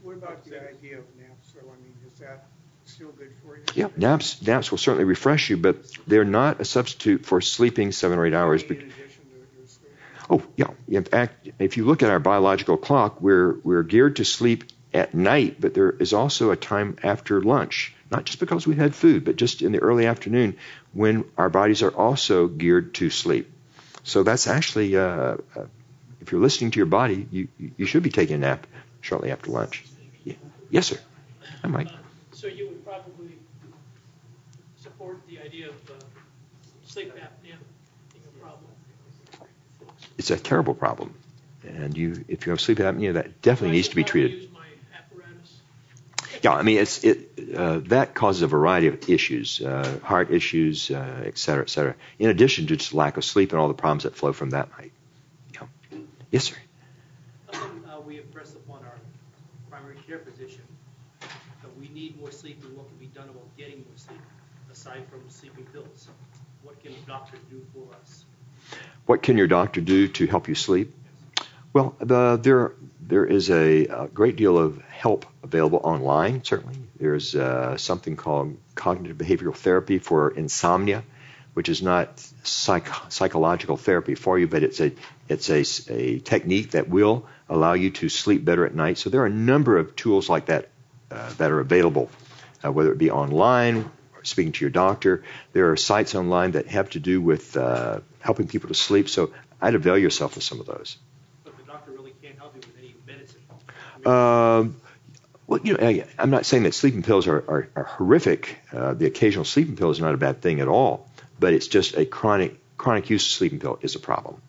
What about the idea of naps, though? I mean, is that still good for you? Yeah, naps naps will certainly refresh you, but they're not a substitute for sleeping seven or eight hours bec- addition to your sleep? Oh, yeah. In fact, if you look at our biological clock, we're we're geared to sleep at night, but there is also a time after lunch. Not just because we had food, but just in the early afternoon when our bodies are also geared to sleep. So that's actually, uh, uh, if you're listening to your body, you you should be taking a nap shortly after lunch. Yeah. Yes, sir. I might. So you would probably support the idea of uh, sleep problem? It's a terrible problem, and you if you have sleep apnea, that definitely needs to be treated. apparatus? Yeah, I mean, it's it uh, that causes a variety of issues, uh, heart issues, uh, et cetera, et cetera. In addition to just lack of sleep and all the problems that flow from that night. Yeah. Yes, sir. Something uh, we impress upon our primary care physician, that we need more sleep and what can be done about getting more sleep, aside from sleeping pills. What can a doctor do for us? What can your doctor do to help you sleep? Well, the, there there is a, a great deal of help available online. Certainly, there's uh, something called cognitive behavioral therapy for insomnia, which is not psych- psychological therapy for you, but it's a it's a, a technique that will allow you to sleep better at night. So there are a number of tools like that uh, that are available, uh, whether it be online speaking to your doctor. There are sites online that have to do with uh, helping people to sleep. So I'd avail yourself of some of those. But the doctor really can't help you with any medicine. I mean, Um, well, you know, I- I'm not saying that sleeping pills are, are, are horrific. Uh, the occasional sleeping pill is not a bad thing at all, but it's just a chronic chronic use of sleeping pill is a problem.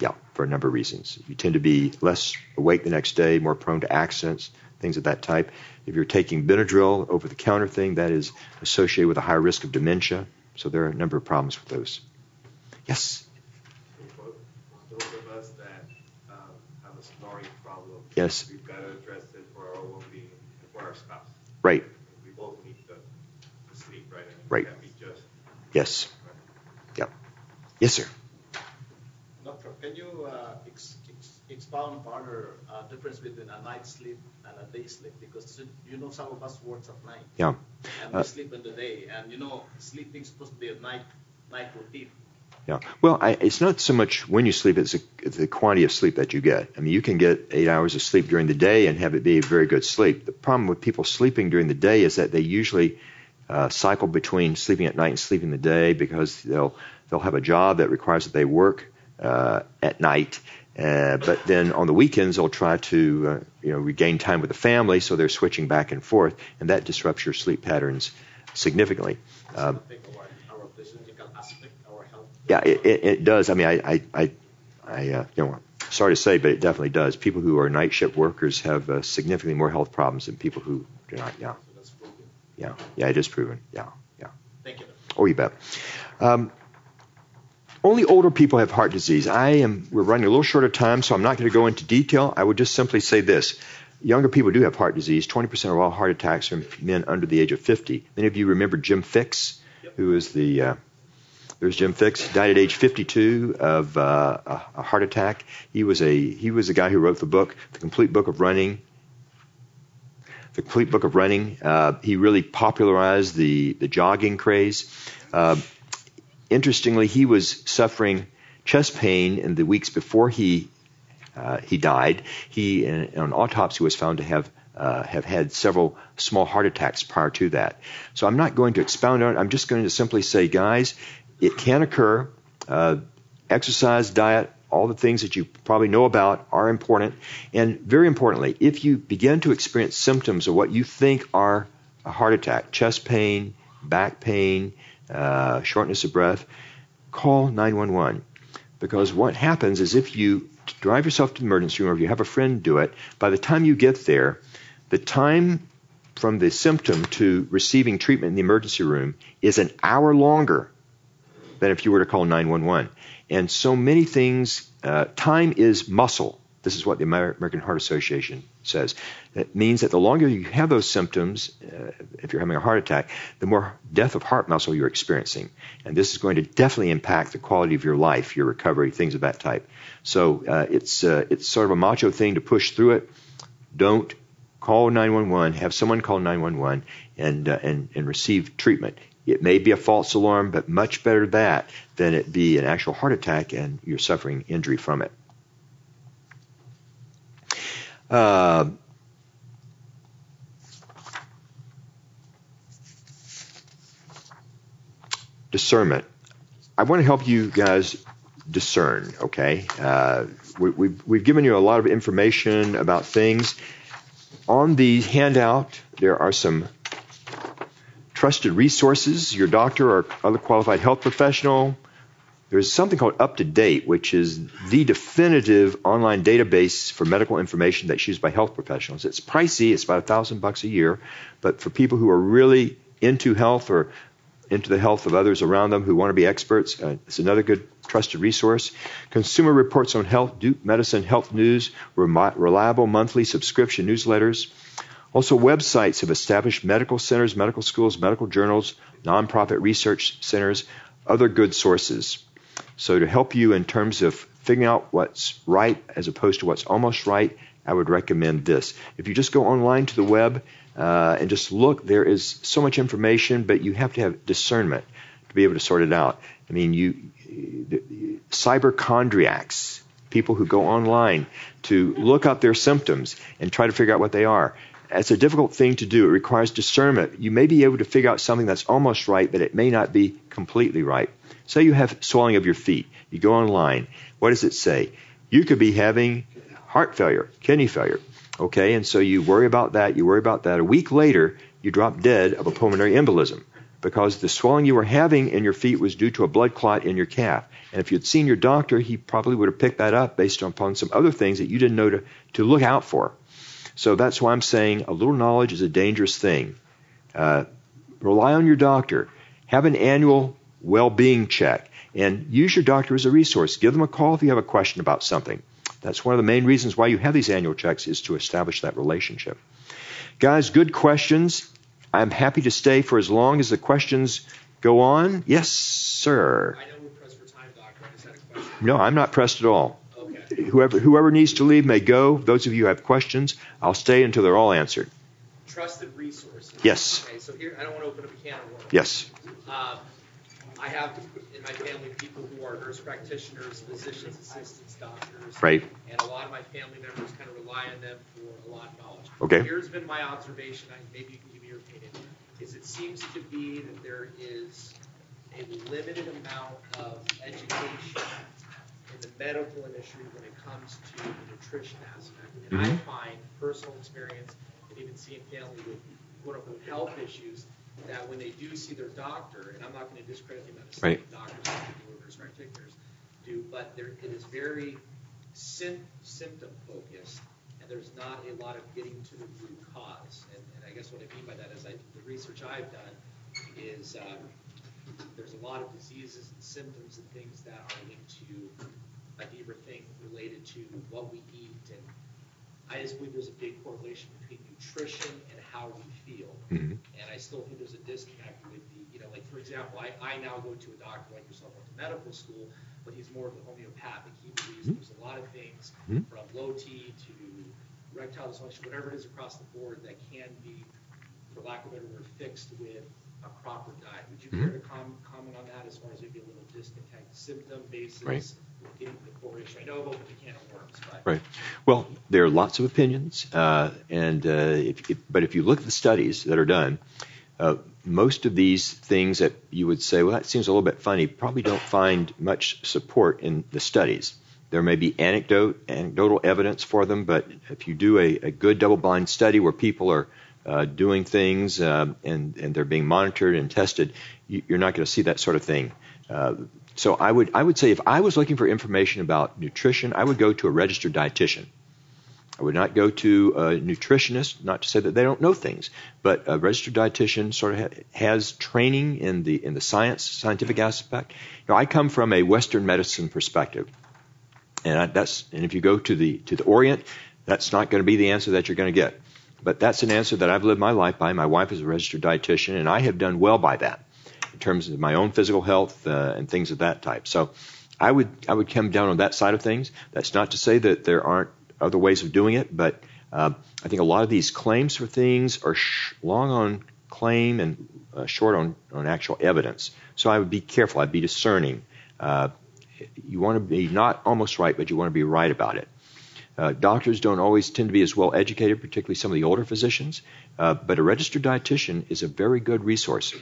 Yeah, for a number of reasons. You tend to be less awake the next day, more prone to accidents, things of that type. If you're taking Benadryl, over the counter thing, that is associated with a higher risk of dementia. So there are a number of problems with those. Yes. For for those of us that um, have a snoring problem, Yes. we've got to address it for our well-being and for our spouse. Right. We both need to, to sleep, right? And it Right. can't be just. Yes. Yep. Yes, sir. Doctor, can you uh, ex- ex- expound further uh, difference between a night's sleep and day sleep? Because you know some of us works at night Yeah. and we Uh, sleep in the day, and you know sleeping supposed to be a night night routine. Yeah. Well, I, it's not so much when you sleep; it's, a, the quantity of sleep that you get. I mean, you can get eight hours of sleep during the day and have it be a very good sleep. The problem with people sleeping during the day is that they usually uh, cycle between sleeping at night and sleeping the day because they'll they'll have a job that requires that they work uh, at night. Uh, but then on the weekends they'll try to uh, you know regain time with the family, so they're switching back and forth, and that disrupts your sleep patterns significantly. Affect our, our physical aspect, our health. yeah, it, it, it does. I mean, I, I, I, I uh, you know, sorry to say, but it definitely does. People who are night shift workers have uh, significantly more health problems than people who do not. Yeah, So that's proven. yeah, yeah. It is proven. Yeah, yeah. Thank you. Oh, you bet. Um, only older people have heart disease. I am. We're running a little short of time, so I'm not going to go into detail. I would just simply say this: younger people do have heart disease. 20% of all heart attacks are men under the age of 50. Many of you remember Jim Fixx, who is the uh, there's Jim Fixx, died at age 52 of uh, a, a heart attack. He was a he was the guy who wrote the book, The Complete Book of Running. The Complete Book of Running. Uh, he really popularized the the jogging craze. Uh, interestingly, he was suffering chest pain in the weeks before he uh, he died. He, in, in an autopsy, was found to have uh, have had several small heart attacks prior to that. So I'm not going to expound on it. I'm just going to simply say, guys, it can occur. Uh, exercise, diet, all the things that you probably know about are important. And very importantly, if you begin to experience symptoms of what you think are a heart attack, chest pain, back pain, uh, shortness of breath, call 911. Because what happens is if you drive yourself to the emergency room or if you have a friend do it, by the time you get there, the time from the symptom to receiving treatment in the emergency room is an hour longer than if you were to call 911. And so many things, uh, time is muscle. This is what the American Heart Association says. It means that the longer you have those symptoms, uh, if you're having a heart attack, the more death of heart muscle you're experiencing. And this is going to definitely impact the quality of your life, your recovery, things of that type. So uh, it's, uh, it's sort of a macho thing to push through it. Don't call 911, have someone call 911 and, uh, and, and receive treatment. It may be a false alarm, but much better that than it be an actual heart attack and you're suffering injury from it. Uh, discernment. I want to help you guys discern, okay? Uh, we, we've, we've given you a lot of information about things. On the handout, there are some trusted resources, your doctor or other qualified health professional, there's something called UpToDate, which is the definitive online database for medical information that's used by health professionals. It's pricey; it's about a thousand bucks a year, but for people who are really into health or into the health of others around them who want to be experts, uh, it's another good trusted resource. Consumer Reports on Health, Duke Medicine Health News, reliable monthly subscription newsletters. Also, websites of established medical centers, medical schools, medical journals, nonprofit research centers, other good sources. So to help you in terms of figuring out what's right as opposed to what's almost right, I would recommend this. If you just go online to the web uh, and just look, there is so much information, but you have to have discernment to be able to sort it out. I mean, you cyberchondriacs, people who go online to look up their symptoms and try to figure out what they are. It's a difficult thing to do. It requires discernment. You may be able to figure out something that's almost right, but it may not be completely right. Say you have swelling of your feet. You go online. What does it say? You could be having heart failure, kidney failure. Okay, and so you worry about that, you worry about that. A week later, you drop dead of a pulmonary embolism because the swelling you were having in your feet was due to a blood clot in your calf. And if you'd seen your doctor, he probably would have picked that up based upon some other things that you didn't know to, to look out for. So that's why I'm saying a little knowledge is a dangerous thing. Uh, rely on your doctor. Have an annual well-being check and use your doctor as a resource. Give them a call if you have a question about something. That's one of the main reasons why you have these annual checks is to establish that relationship. Guys, good questions. I'm happy to stay for as long as the questions go on. Yes, sir. I know we're pressed for time, doctor. I just had a question. No, I'm not pressed at all. Okay. Whoever whoever needs to leave may go. Those of you who have questions, I'll stay until they're all answered. Trusted resources. Yes. Okay, so here, I don't want to open up a can of worms. Yes. Um, I have in my family people who are nurse practitioners, physicians, assistants, doctors. Right. And a lot of my family members kind of rely on them for a lot of knowledge. Okay. Here's been my observation, I, maybe you can give me your opinion, is it seems to be that there is a limited amount of education in the medical industry when it comes to the nutrition aspect. And I Mhm. find personal experience and even seeing family with quote unquote health issues that when they do see their doctor, and I'm not going to discredit the amount of Right. doctors and nurse practitioners do, but there, it is very sym- symptom focused, and there's not a lot of getting to the root cause. And, and I guess what I mean by that is I, the research I've done is um, there's a lot of diseases and symptoms and things that are linked to a deeper thing related to what we eat and I just believe there's a big correlation between nutrition and how we feel. Mhm. And I still think there's a disconnect with the, you know, like for example, I, I now go to a doctor like yourself, went to medical school, but he's more of the homeopathic. He believes Mhm. there's a lot of things Mhm. from low T to erectile dysfunction, whatever it is across the board that can be, for lack of a better word, fixed with a proper diet. Would you care Mhm. to com- comment on that as far as maybe a little disconnect, symptom basis, Right. Right. Well, there are lots of opinions, uh, and uh, if, if, but if you look at the studies that are done, uh, most of these things that you would say, well, that seems a little bit funny, probably don't find much support in the studies. There may be anecdote, anecdotal evidence for them, but if you do a, a good double-blind study where people are uh, doing things um, and, and they're being monitored and tested, you, you're not going to see that sort of thing. Uh, so I would I would say if I was looking for information about nutrition, I would go to a registered dietitian. I would not go to a nutritionist, not to say that they don't know things, but a registered dietitian sort of ha- has training in the in the science scientific aspect. You know, I come from a Western medicine perspective, and I, that's and if you go to the to the Orient, that's not going to be the answer that you're going to get. But that's an answer that I've lived my life by. My wife is a registered dietitian, and I have done well by that in terms of my own physical health uh, and things of that type. So I would I would come down on that side of things. That's not to say that there aren't other ways of doing it, but uh, I think a lot of these claims for things are sh- long on claim and uh, short on, on actual evidence. So I would be careful. I'd be discerning. Uh, you want to be not almost right, but you want to be right about it. Uh, doctors don't always tend to be as well educated, particularly some of the older physicians, uh, but a registered dietitian is a very good resource.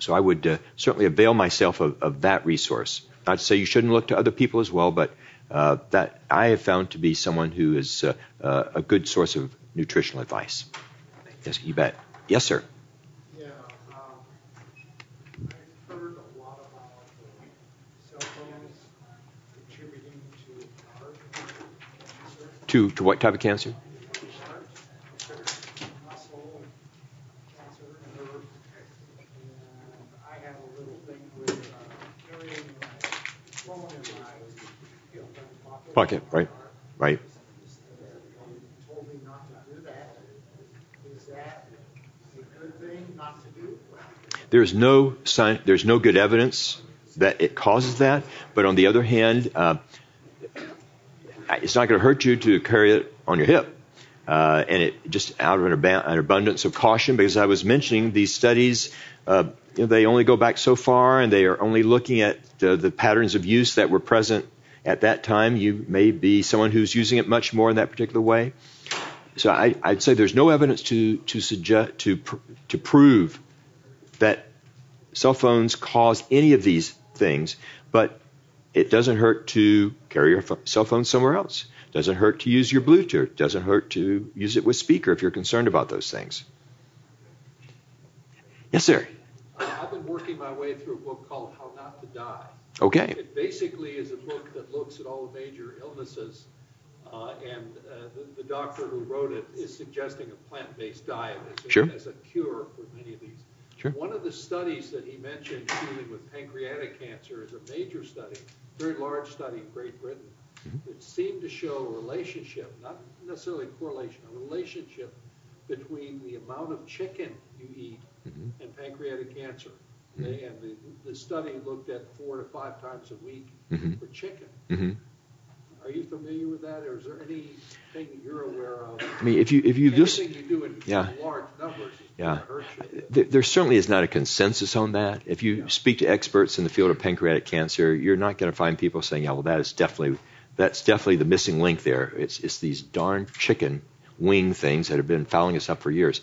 So I would uh, certainly avail myself of, of that resource. Not to say you shouldn't look to other people as well, but uh, that I have found to be someone who is uh, uh, a good source of nutritional advice. Yes, you bet. Yes, sir. Yeah, um, I've heard a lot about cell phones contributing to cancer, To to what type of cancer? heart, muscle cancer, nerve. And I have a little thing with uh, carrying my phone in my you know, Pocket, right, right. There's no sign, there's no good evidence that it causes that. But on the other hand, uh, it's not going to hurt you to carry it on your hip. Uh, and it just out of an, ab- an abundance of caution, because I was mentioning these studies, uh, you know, they only go back so far, and they are only looking at the patterns of use that were present at that time. You may be someone who's using it much more in that particular way. So I, I'd say there's no evidence to to suggest to pr- to prove that cell phones cause any of these things, but it doesn't hurt to carry your cell phone somewhere else. Doesn't hurt to use your Bluetooth. Doesn't hurt to use it with speaker if you're concerned about those things. Yes, sir. I've been working my way through a book called How Not to Die. Okay. It basically is a book that looks at all the major illnesses, uh, and uh, the, doctor who wrote it is suggesting a plant-based diet as a, Sure. as a cure for many of these. Sure. One of the studies that he mentioned dealing with pancreatic cancer is a major study, a very large study in Great Britain, Mm-hmm. that seemed to show a relationship, not necessarily correlation, a relationship between the amount of chicken you eat Mhm. and pancreatic cancer. Mhm. They, and the, the study looked at four to five times a week Mhm. for chicken. hmm Are you familiar with that, or is there anything that you're aware of? I mean, if you if you just Anything you do in Yeah. large numbers is Yeah. going to hurt you. there, certainly is not a consensus on that. If you speak to experts in the field of pancreatic cancer, you're not going to find people saying, "Yeah, well, that is definitely that's definitely the missing link there." It's it's these darn chicken wing things that have been fouling us up for years.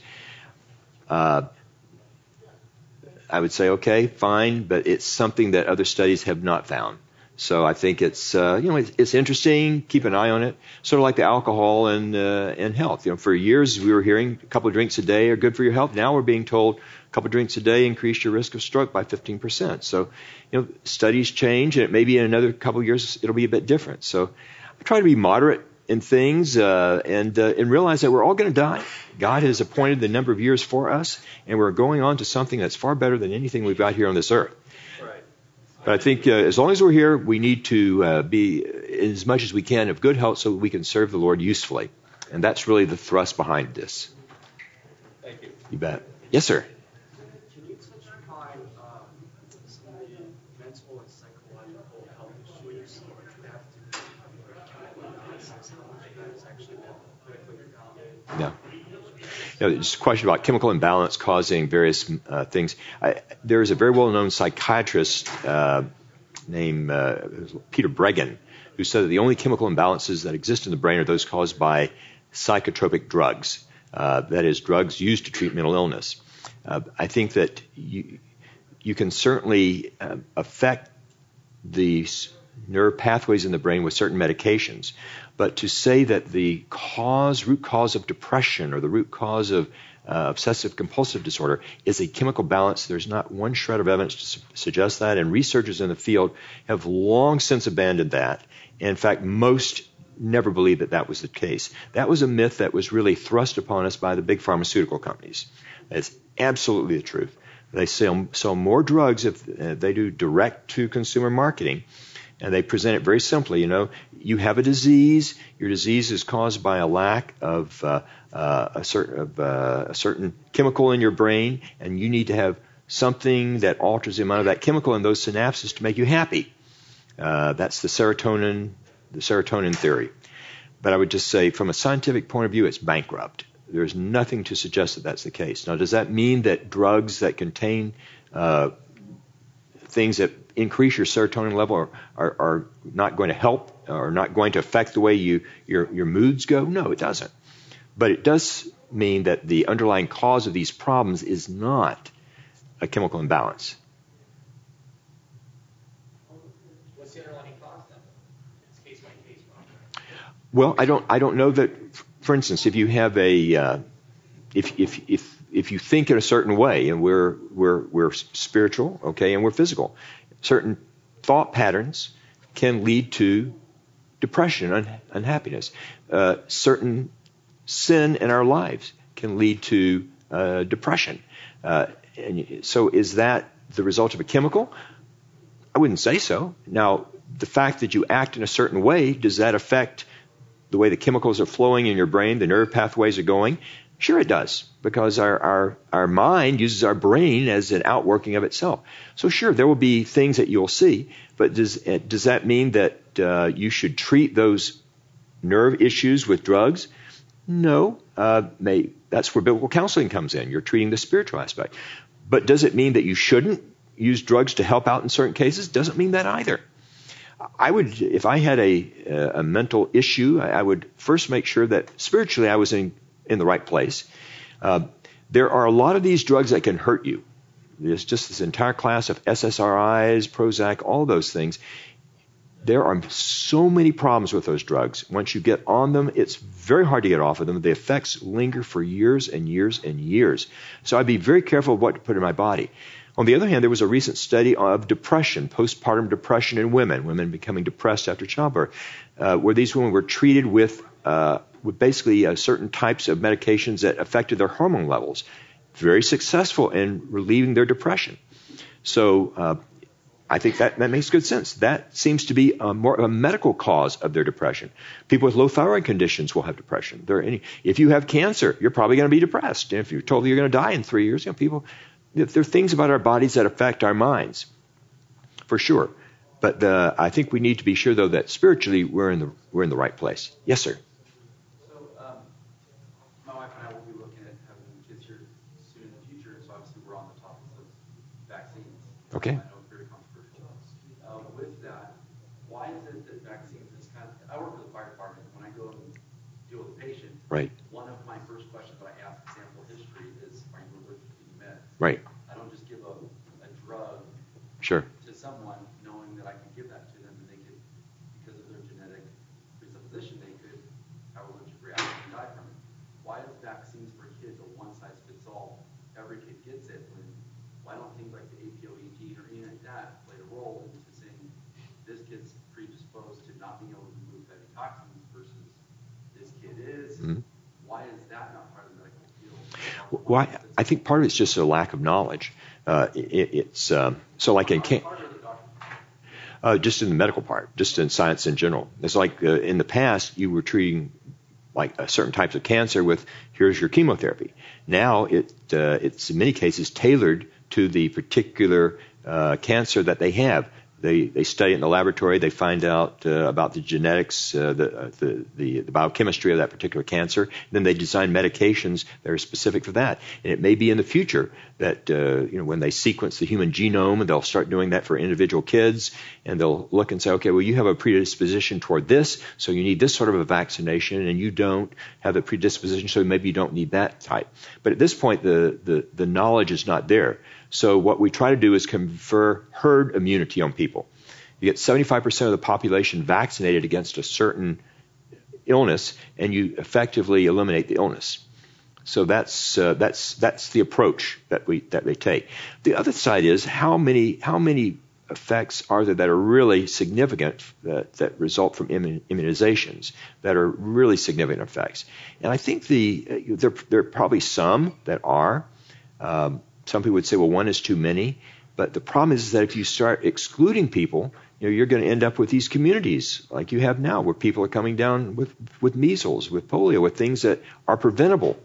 I would say, okay, fine, but it's something that other studies have not found. So I think it's uh, you know it's, it's interesting. Keep an eye on it. Sort of like the alcohol and uh, and health. You know, for years we were hearing a couple of drinks a day are good for your health. Now we're being told a couple of drinks a day increase your risk of stroke by 15%. So you know studies change, and it may be in another couple of years it'll be a bit different. So I try to be moderate in things uh, and uh, and realize that we're all going to die. God has appointed the number of years for us, and we're going on to something that's far better than anything we've got here on this earth. Right. But I think uh, as long as we're here, we need to uh, be as much as we can of good health so we can serve the Lord usefully. And that's really the thrust behind this. Thank you. You bet. Yes, sir. Can you touch upon um, some of the mental and psychological health issues that have to do with chemical analysis, how much of that is actually been clinically validated? Yeah. You know, just a question about chemical imbalance causing various uh, things. I, there is a very well-known psychiatrist uh, named uh, Peter Breggin who said that the only chemical imbalances that exist in the brain are those caused by psychotropic drugs. Uh, that is, drugs used to treat mental illness. Uh, I think that you, you can certainly uh, affect the nerve pathways in the brain with certain medications. But to say that the cause, root cause of depression or the root cause of uh, obsessive compulsive disorder is a chemical balance, there's not one shred of evidence to su- suggest that. And researchers in the field have long since abandoned that. In fact, most never believed that that was the case. That was a myth that was really thrust upon us by the big pharmaceutical companies. It's absolutely the truth. They sell, sell more drugs if uh, they do direct to consumer marketing. And they present it very simply. You know, you have a disease. Your disease is caused by a lack of, uh, uh, a, certain, of uh, a certain chemical in your brain, and you need to have something that alters the amount of that chemical in those synapses to make you happy. Uh, that's the serotonin, the serotonin theory. But I would just say, from a scientific point of view, it's bankrupt. There's nothing to suggest that that's the case. Now, does that mean that drugs that contain uh, things that increase your serotonin level are, are, are, not going to help or not going to affect the way you your your moods go? No, it doesn't. But it does mean that the underlying cause of these problems is not a chemical imbalance. What's the underlying cause then? It's case by case. Well, I don't I don't know that for instance, if you have a, uh, if, if, if, if you think in a certain way, and we're, we're, we're spiritual, okay, and we're physical, certain thought patterns can lead to depression, un- unhappiness. Uh, certain sin in our lives can lead to uh, depression. Uh, and so, is that the result of a chemical? I wouldn't say so. Now, the fact that you act in a certain way, does that affect the way the chemicals are flowing in your brain, the nerve pathways are going? Sure, it does, because our, our, our mind uses our brain as an outworking of itself. So, sure, there will be things that you'll see, but does, does that mean that uh, you should treat those nerve issues with drugs? No, uh, may, that's where biblical counseling comes in. You're treating the spiritual aspect. But does it mean that you shouldn't use drugs to help out in certain cases? Doesn't mean that either. I would, if I had a, a mental issue, I would first make sure that spiritually I was in, in the right place. Uh, there are a lot of these drugs that can hurt you. There's just this entire class of SSRIs, Prozac, all those things. There are so many problems with those drugs. Once you get on them, it's very hard to get off of them. The effects linger for years and years and years. So I'd be very careful of what to put in my body. On the other hand, there was a recent study of depression, postpartum depression in women, women becoming depressed after childbirth, uh, where these women were treated with, uh, with basically uh, certain types of medications that affected their hormone levels. Very successful in relieving their depression. So uh, I think that, that makes good sense. That seems to be a more of a medical cause of their depression. People with low thyroid conditions will have depression. There any, if you have cancer, you're probably going to be depressed. And if you're told you're going to die in three years, you know, people there are things about our bodies that affect our minds, for sure. But the, I think we need to be sure, though, that spiritually we're in the we're in the right place. Yes, sir. So, um, my wife and I will be looking at having kids here soon in the future, so obviously we're on the topic of vaccines. Okay. I know it's very controversial. Uh, with that, why is it that vaccines is kind of, I work for the fire department, when I go and deal with a patient, Right. one of my first questions that I ask sample history is, are you allergic to these meds? Right. I don't just give a, a drug Sure. to someone knowing that I can give that to them and they could, because of their genetic presupposition, they could have a allergic reaction and die from it. Why is vaccines for kids a one size fits all? Every kid gets it when, why don't things like the APOE gene or anything like that play a role into saying this kid's predisposed to not being able to remove heavy toxins versus this kid is? Mhm. Why is that not part of the medical field? Why? I think part of it's just a lack of knowledge. Uh, it, it's um, so like in can- uh, just in the medical part, just in science in general. It's like uh, in the past you were treating like uh, certain types of cancer with here's your chemotherapy. Now it uh, it's in many cases tailored to the particular uh, cancer that they have. They, they study it in the laboratory. They find out uh, about the genetics, uh, the, uh, the, the, biochemistry of that particular cancer. Then they design medications that are specific for that. And it may be in the future that uh, you know when they sequence the human genome, they'll start doing that for individual kids, and they'll look and say, okay, well you have a predisposition toward this, so you need this sort of a vaccination, and you don't have the predisposition, so maybe you don't need that type. But at this point, the the, the knowledge is not there. So what we try to do is confer herd immunity on people. You get 75% of the population vaccinated against a certain illness, and you effectively eliminate the illness. So that's uh, that's that's the approach that we that they take. The other side is how many how many effects are there that are really significant that, that result from immunizations that are really significant effects? And I think the uh, there, there are probably some that are. Um, some people would say, well, one is too many. But the problem is that if you start excluding people, you know, you're going to end up with these communities like you have now, where people are coming down with, with measles, with polio, with things that are preventable.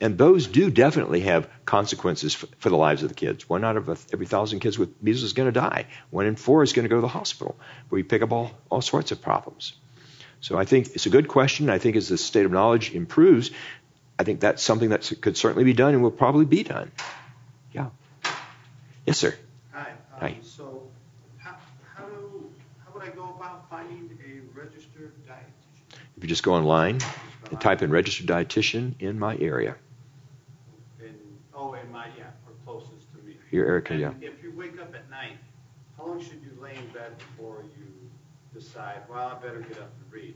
And those do definitely have consequences for, for the lives of the kids. One out of a, every thousand kids with measles is going to die. One in four is going to go to the hospital, where you pick up all, all sorts of problems. So I think it's a good question. I think as the state of knowledge improves, I think that's something that could certainly be done and will probably be done. Yeah. Yes, sir. Hi. um, Hi. So how, how do, how would I go about finding a registered dietitian? If you just go online and type in registered dietitian in my area, In, oh, in my, yeah, or closest to me. your Erica, yeah. If you wake up at night, how long should you lay in bed before you decide, well, I better get up and read?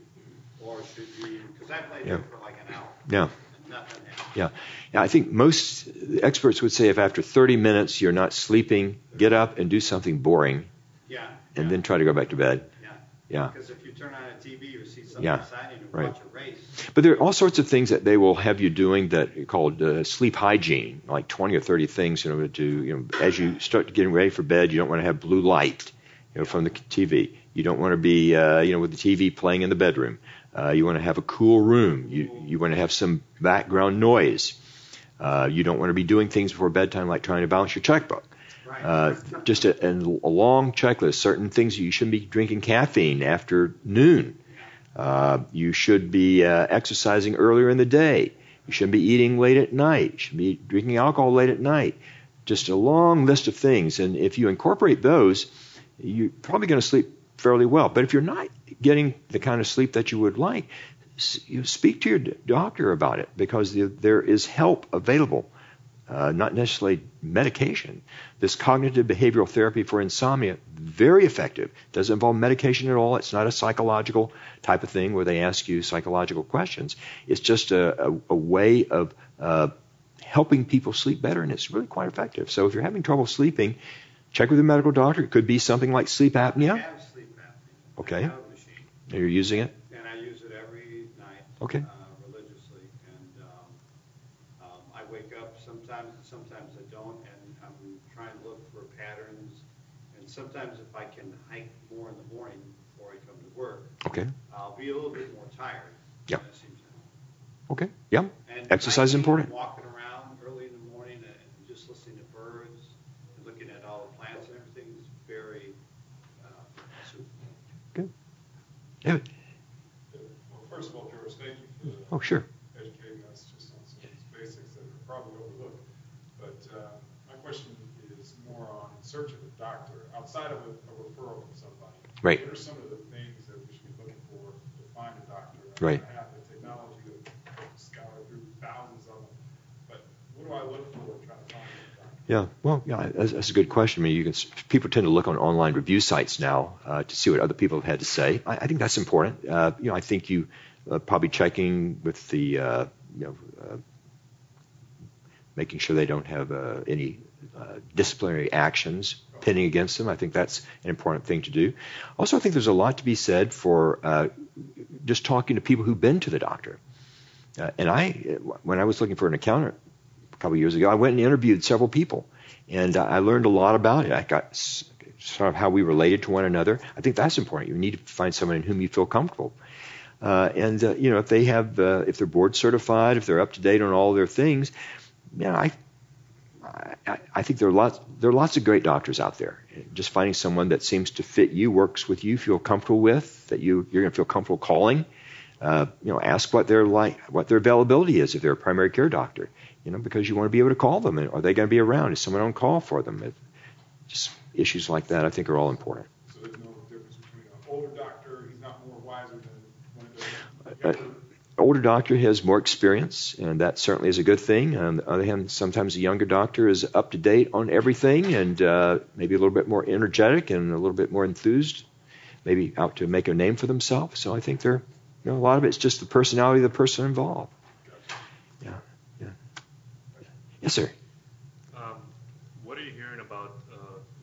Or should you, because I've laid there Yeah. for like an hour Yeah. And nothing happens. Yeah. yeah, I think most experts would say if after 30 minutes you're not sleeping, get up and do something boring, Yeah. and yeah, then try to go back to bed. Yeah. Yeah. Because if you turn on a TV or see something Yeah, exciting and right. watch a race, But there are all sorts of things that they will have you doing that are called uh, sleep hygiene, like 20 or 30 things, you know, to you know, as you start getting ready for bed, you don't want to have blue light, you know, from the TV. You don't want to be, uh, you know, with the TV playing in the bedroom. Uh, you want to have a cool room. You you want to have some background noise. Uh, you don't want to be doing things before bedtime, like trying to balance your checkbook. Uh, just a, a long checklist. Certain things you shouldn't be drinking caffeine after noon. Uh, you should be uh, exercising earlier in the day. You shouldn't be eating late at night. You should be drinking alcohol late at night. Just a long list of things. And if you incorporate those, you're probably going to sleep fairly well. But if you're not getting the kind of sleep that you would like, speak to your doctor about it because there is help available uh, not necessarily medication. This cognitive behavioral therapy for insomnia, very effective. Doesn't involve medication at all. It's not a psychological type of thing where they ask you psychological questions. It's just a, a, a way of uh, helping people sleep better, and it's really quite effective. So if you're having trouble sleeping, check with your medical doctor. It could be something like sleep I apnea. have sleep apnea. Okay. You're using it. and I use it every night. Okay. uh, Religiously, and um, um, I wake up sometimes, and sometimes I don't, and I'm trying to look for patterns. And sometimes if I can hike more in the morning before I come to work, Okay. I'll be a little bit more tired. Yeah. That seems to help. Okay. Yeah. And Exercise is important. Walking around early in the morning and just listening to birds and looking at all the plants and everything is very uh, soothing. David. Well, first of all, George, thank you Oh, sure. educating us just on some of these basics that are probably overlooked. But uh, my question is more on in search of a doctor, outside of a a referral from somebody. Right. What are some of the things that we should be looking for to find a doctor? Right. I have the technology to scour through thousands of them, but what do I look for trying to find a doctor? Yeah, well, yeah, that's, that's a good question. I mean, you can people tend to look on online review sites now uh, to see what other people have had to say. I, I think that's important. Uh, you know, I think you uh, probably checking with the uh, you know uh, making sure they don't have uh, any uh, disciplinary actions pending against them. I think that's an important thing to do. Also, I think there's a lot to be said for uh, just talking to people who've been to the doctor. Uh, and I, when I was looking for an accountant couple years ago, I went and interviewed several people, and I learned a lot about it. I got sort of how we related to one another. I think that's important. You need to find someone in whom you feel comfortable. Uh, and uh, you know, if they have, uh, if they're board certified, if they're up to date on all their things, yeah, I, I, I think there are lots, there are lots of great doctors out there. Just finding someone that seems to fit you, works with you, feel comfortable with, that you you're going to feel comfortable calling. Uh, you know, ask what their like, what their availability is if they're a primary care doctor. You know, because you want to be able to call them. Are they going to be around? Is someone on call for them? It, just issues like that, I think, are all important. So there's no difference between an older doctor, he's not more wiser than one of Uh, the older doctor has more experience, and that certainly is a good thing. On the other hand, sometimes a younger doctor is up to date on everything and uh, maybe a little bit more energetic and a little bit more enthused, maybe out to make a name for themselves. So I think there, you know, a lot of it's just the personality of the person involved. Yeah, yeah. Yes, sir. Um, what are you hearing about uh,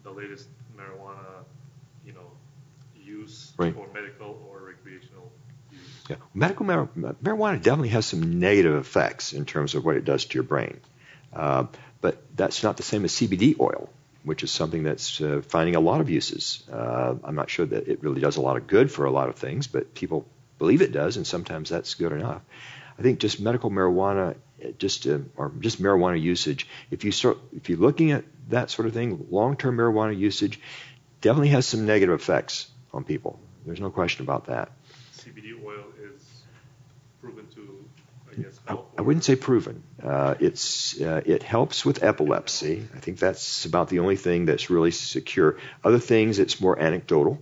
the latest marijuana you know, use Right. for medical or recreational use. Yeah. Medical mar- marijuana definitely has some negative effects in terms of what it does to your brain. Uh, but that's not the same as CBD oil, which is something that's uh, finding a lot of uses. Uh, I'm not sure that it really does a lot of good for a lot of things, but people believe it does, and sometimes that's good enough. I think just medical marijuana, just uh, or just marijuana usage. If you start, if you're looking at that sort of thing, long-term marijuana usage definitely has some negative effects on people. There's no question about that. CBD oil is proven to, I guess, I, help. I wouldn't say proven. Uh, it's uh, it helps with epilepsy. I think that's about the only thing that's really secure. Other things, it's more anecdotal,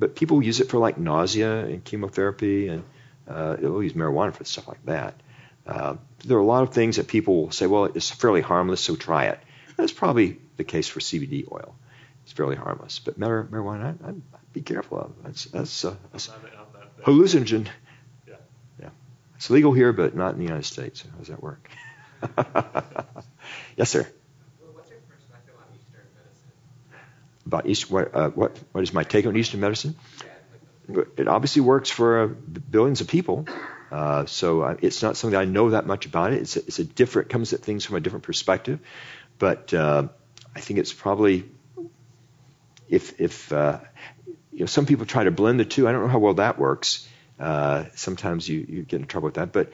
but people use it for like nausea and chemotherapy, and uh, they'll use marijuana for stuff like that. Uh, there are a lot of things that people will say, well, it's fairly harmless, so try it. That's probably the case for CBD oil. It's fairly harmless, but mar- marijuana, I'd, I'd be careful of. That's that's, uh, that's not- not that- hallucinogen. Yeah. Yeah. It's legal here, but not in the United States. How does that work? yes, sir. What's your perspective on Eastern medicine? About East, what, uh, what, what is my take on Eastern medicine? It obviously works for uh, billions of people. Uh, so it's not something I know that much about it. It's a, it's a different, comes at things from a different perspective. But uh, I think it's probably, if, if uh, you know, some people try to blend the two. I don't know how well that works. Uh, sometimes you, you get in trouble with that. But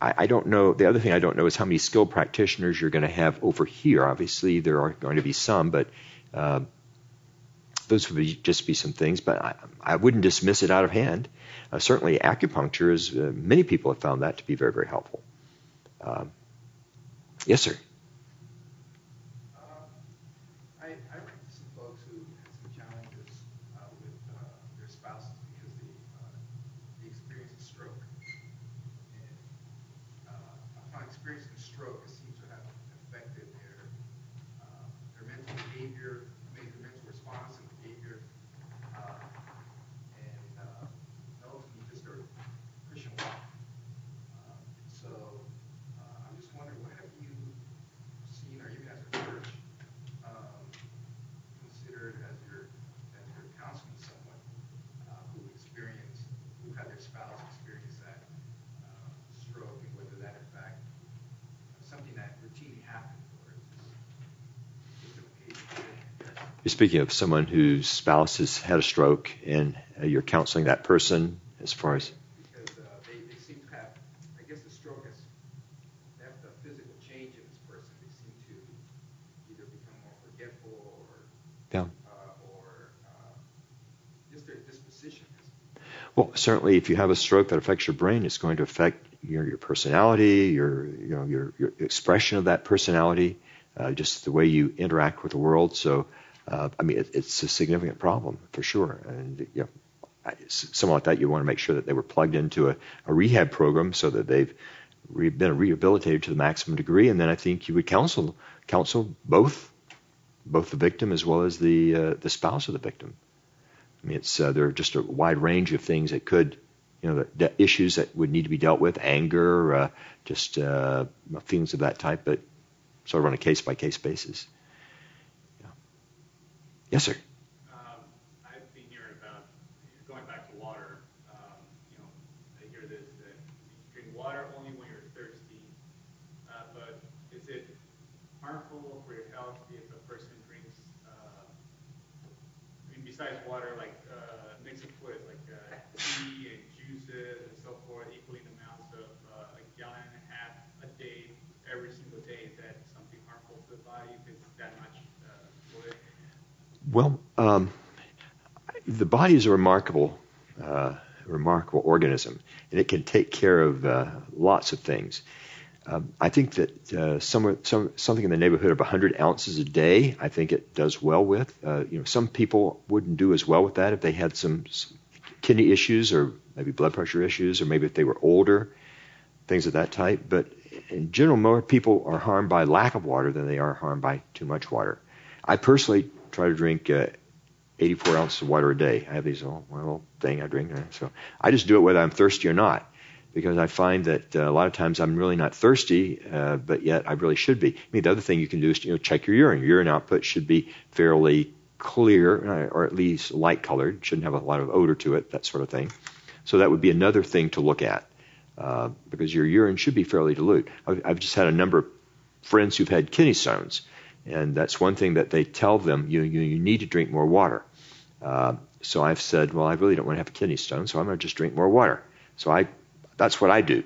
I, I don't know. The other thing I don't know is how many skilled practitioners you're going to have over here. Obviously, there are going to be some, but uh, those would be, just be some things. But I, I wouldn't dismiss it out of hand. Uh, certainly, acupuncture is. Uh, many people have found that to be very, very helpful. Um, yes, sir. Uh, I, I ran into some folks who had some challenges uh, with uh, their spouses because they, uh, they experienced a stroke. And uh, upon experiencing a stroke, it seems to have affected their uh, their mental behavior, maybe their mental response and behavior, uh, and uh, ultimately just their Christian walk. Uh, so uh, I'm just wondering, what have you seen, or even as a church, um, considered as your as your counseling someone uh, who experienced, who had their spouse experience that uh, stroke, and whether that in fact something that routinely happens, or is this just an occasional thing? You're speaking of someone whose spouse has had a stroke, and uh, you're counseling that person as far as. because uh, they, they seem to have, I guess the stroke has left a physical change in this person. They seem to either become more forgetful or, Yeah. uh, or uh, just their disposition is. Well, certainly, if you have a stroke that affects your brain, it's going to affect your, your personality, your you know your, your expression of that personality, uh, just the way you interact with the world. So, uh, I mean, it, it's a significant problem for sure. And you know, someone like that, you want to make sure that they were plugged into a, a rehab program so that they've re- been rehabilitated to the maximum degree. And then I think you would counsel counsel both both the victim as well as the uh, the spouse of the victim. I mean, it's uh, there are just a wide range of things that could, you know, the, the issues that would need to be dealt with, anger, uh, just uh, feelings of that type, but sort of on a case by case basis. Yes, sir. Um, I've been hearing about, going back to water, um, you know, I hear this, that you drink water only when you're thirsty. Uh, but is it harmful for your health if a person drinks, uh, I mean, besides water, like, uh, mix of fluids, like, uh, tea and juices and so forth, equaling amounts of, uh, a gallon and a half a day, every single day, is that something harmful to the body if it's that much, uh, fluid? Well, um, the body is a remarkable, uh, remarkable organism, and it can take care of uh, lots of things. Um, I think that uh, somewhere, some, something in the neighborhood of 100 ounces a day, I think it does well with. Uh, you know, some people wouldn't do as well with that if they had some, some kidney issues or maybe blood pressure issues, or maybe if they were older, things of that type. But in general, more people are harmed by lack of water than they are harmed by too much water. I personally try to drink uh, 84 ounces of water a day. I have these little, little thing I drink. uh, So I just do it whether I'm thirsty or not, because I find that uh, a lot of times I'm really not thirsty, uh, but yet I really should be. I mean, the other thing you can do is you know check your urine. Your urine output should be fairly clear, uh, or at least light colored, shouldn't have a lot of odor to it, that sort of thing. So that would be another thing to look at uh, because your urine should be fairly dilute. I've, I've just had a number of friends who've had kidney stones, and that's one thing that they tell them you, you, you need to drink more water. Uh, so I've said, well, I really don't want to have a kidney stone, so I'm going to just drink more water. So I, that's what I do.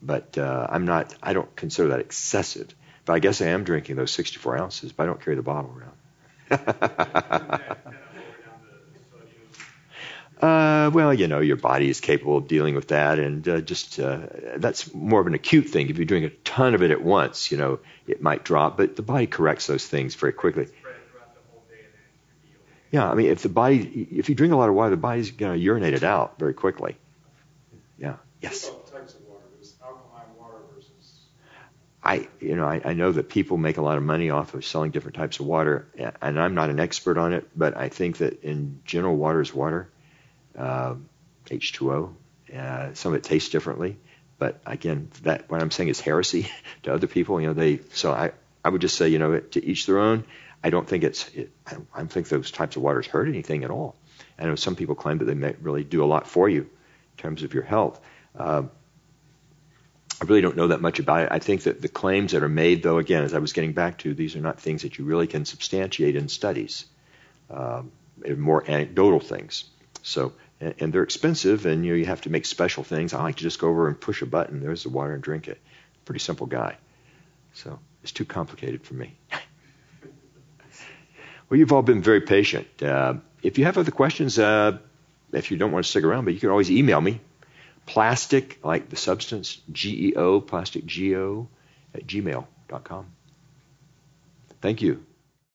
But uh, I'm not, I don't consider that excessive. But I guess I am drinking those 64 ounces, but I don't carry the bottle around. Uh, well, you know, your body is capable of dealing with that, and uh, just uh, that's more of an acute thing. If you're doing a ton of it at once, you know, it might drop, but the body corrects those things very quickly. Yeah, I mean, if the body, if you drink a lot of water, the body's going to urinate it out very quickly. Yeah. Yes. What types of water? There's alkaline water versus. I, you know, I, I know that people make a lot of money off of selling different types of water, and I'm not an expert on it, but I think that in general, water is water uh, H2O. Uh, some of it tastes differently, but again, that what I'm saying is heresy to other people. You know, they so I I would just say you know to each their own. I don't think it's it, I don't think those types of waters hurt anything at all. I know some people claim that they may really do a lot for you in terms of your health. Uh, I really don't know that much about it. I think that the claims that are made, though, again, as I was getting back to, these are not things that you really can substantiate in studies. Um, more anecdotal things. So, and, and they're expensive, and you know you have to make special things. I like to just go over and push a button. There's the water and drink it. Pretty simple guy. So it's too complicated for me. well, you've all been very patient. Uh, if you have other questions, uh, if you don't want to stick around, but you can always email me. Plastic, like the substance, G E O, plastic G O, at gmail.com. Thank you.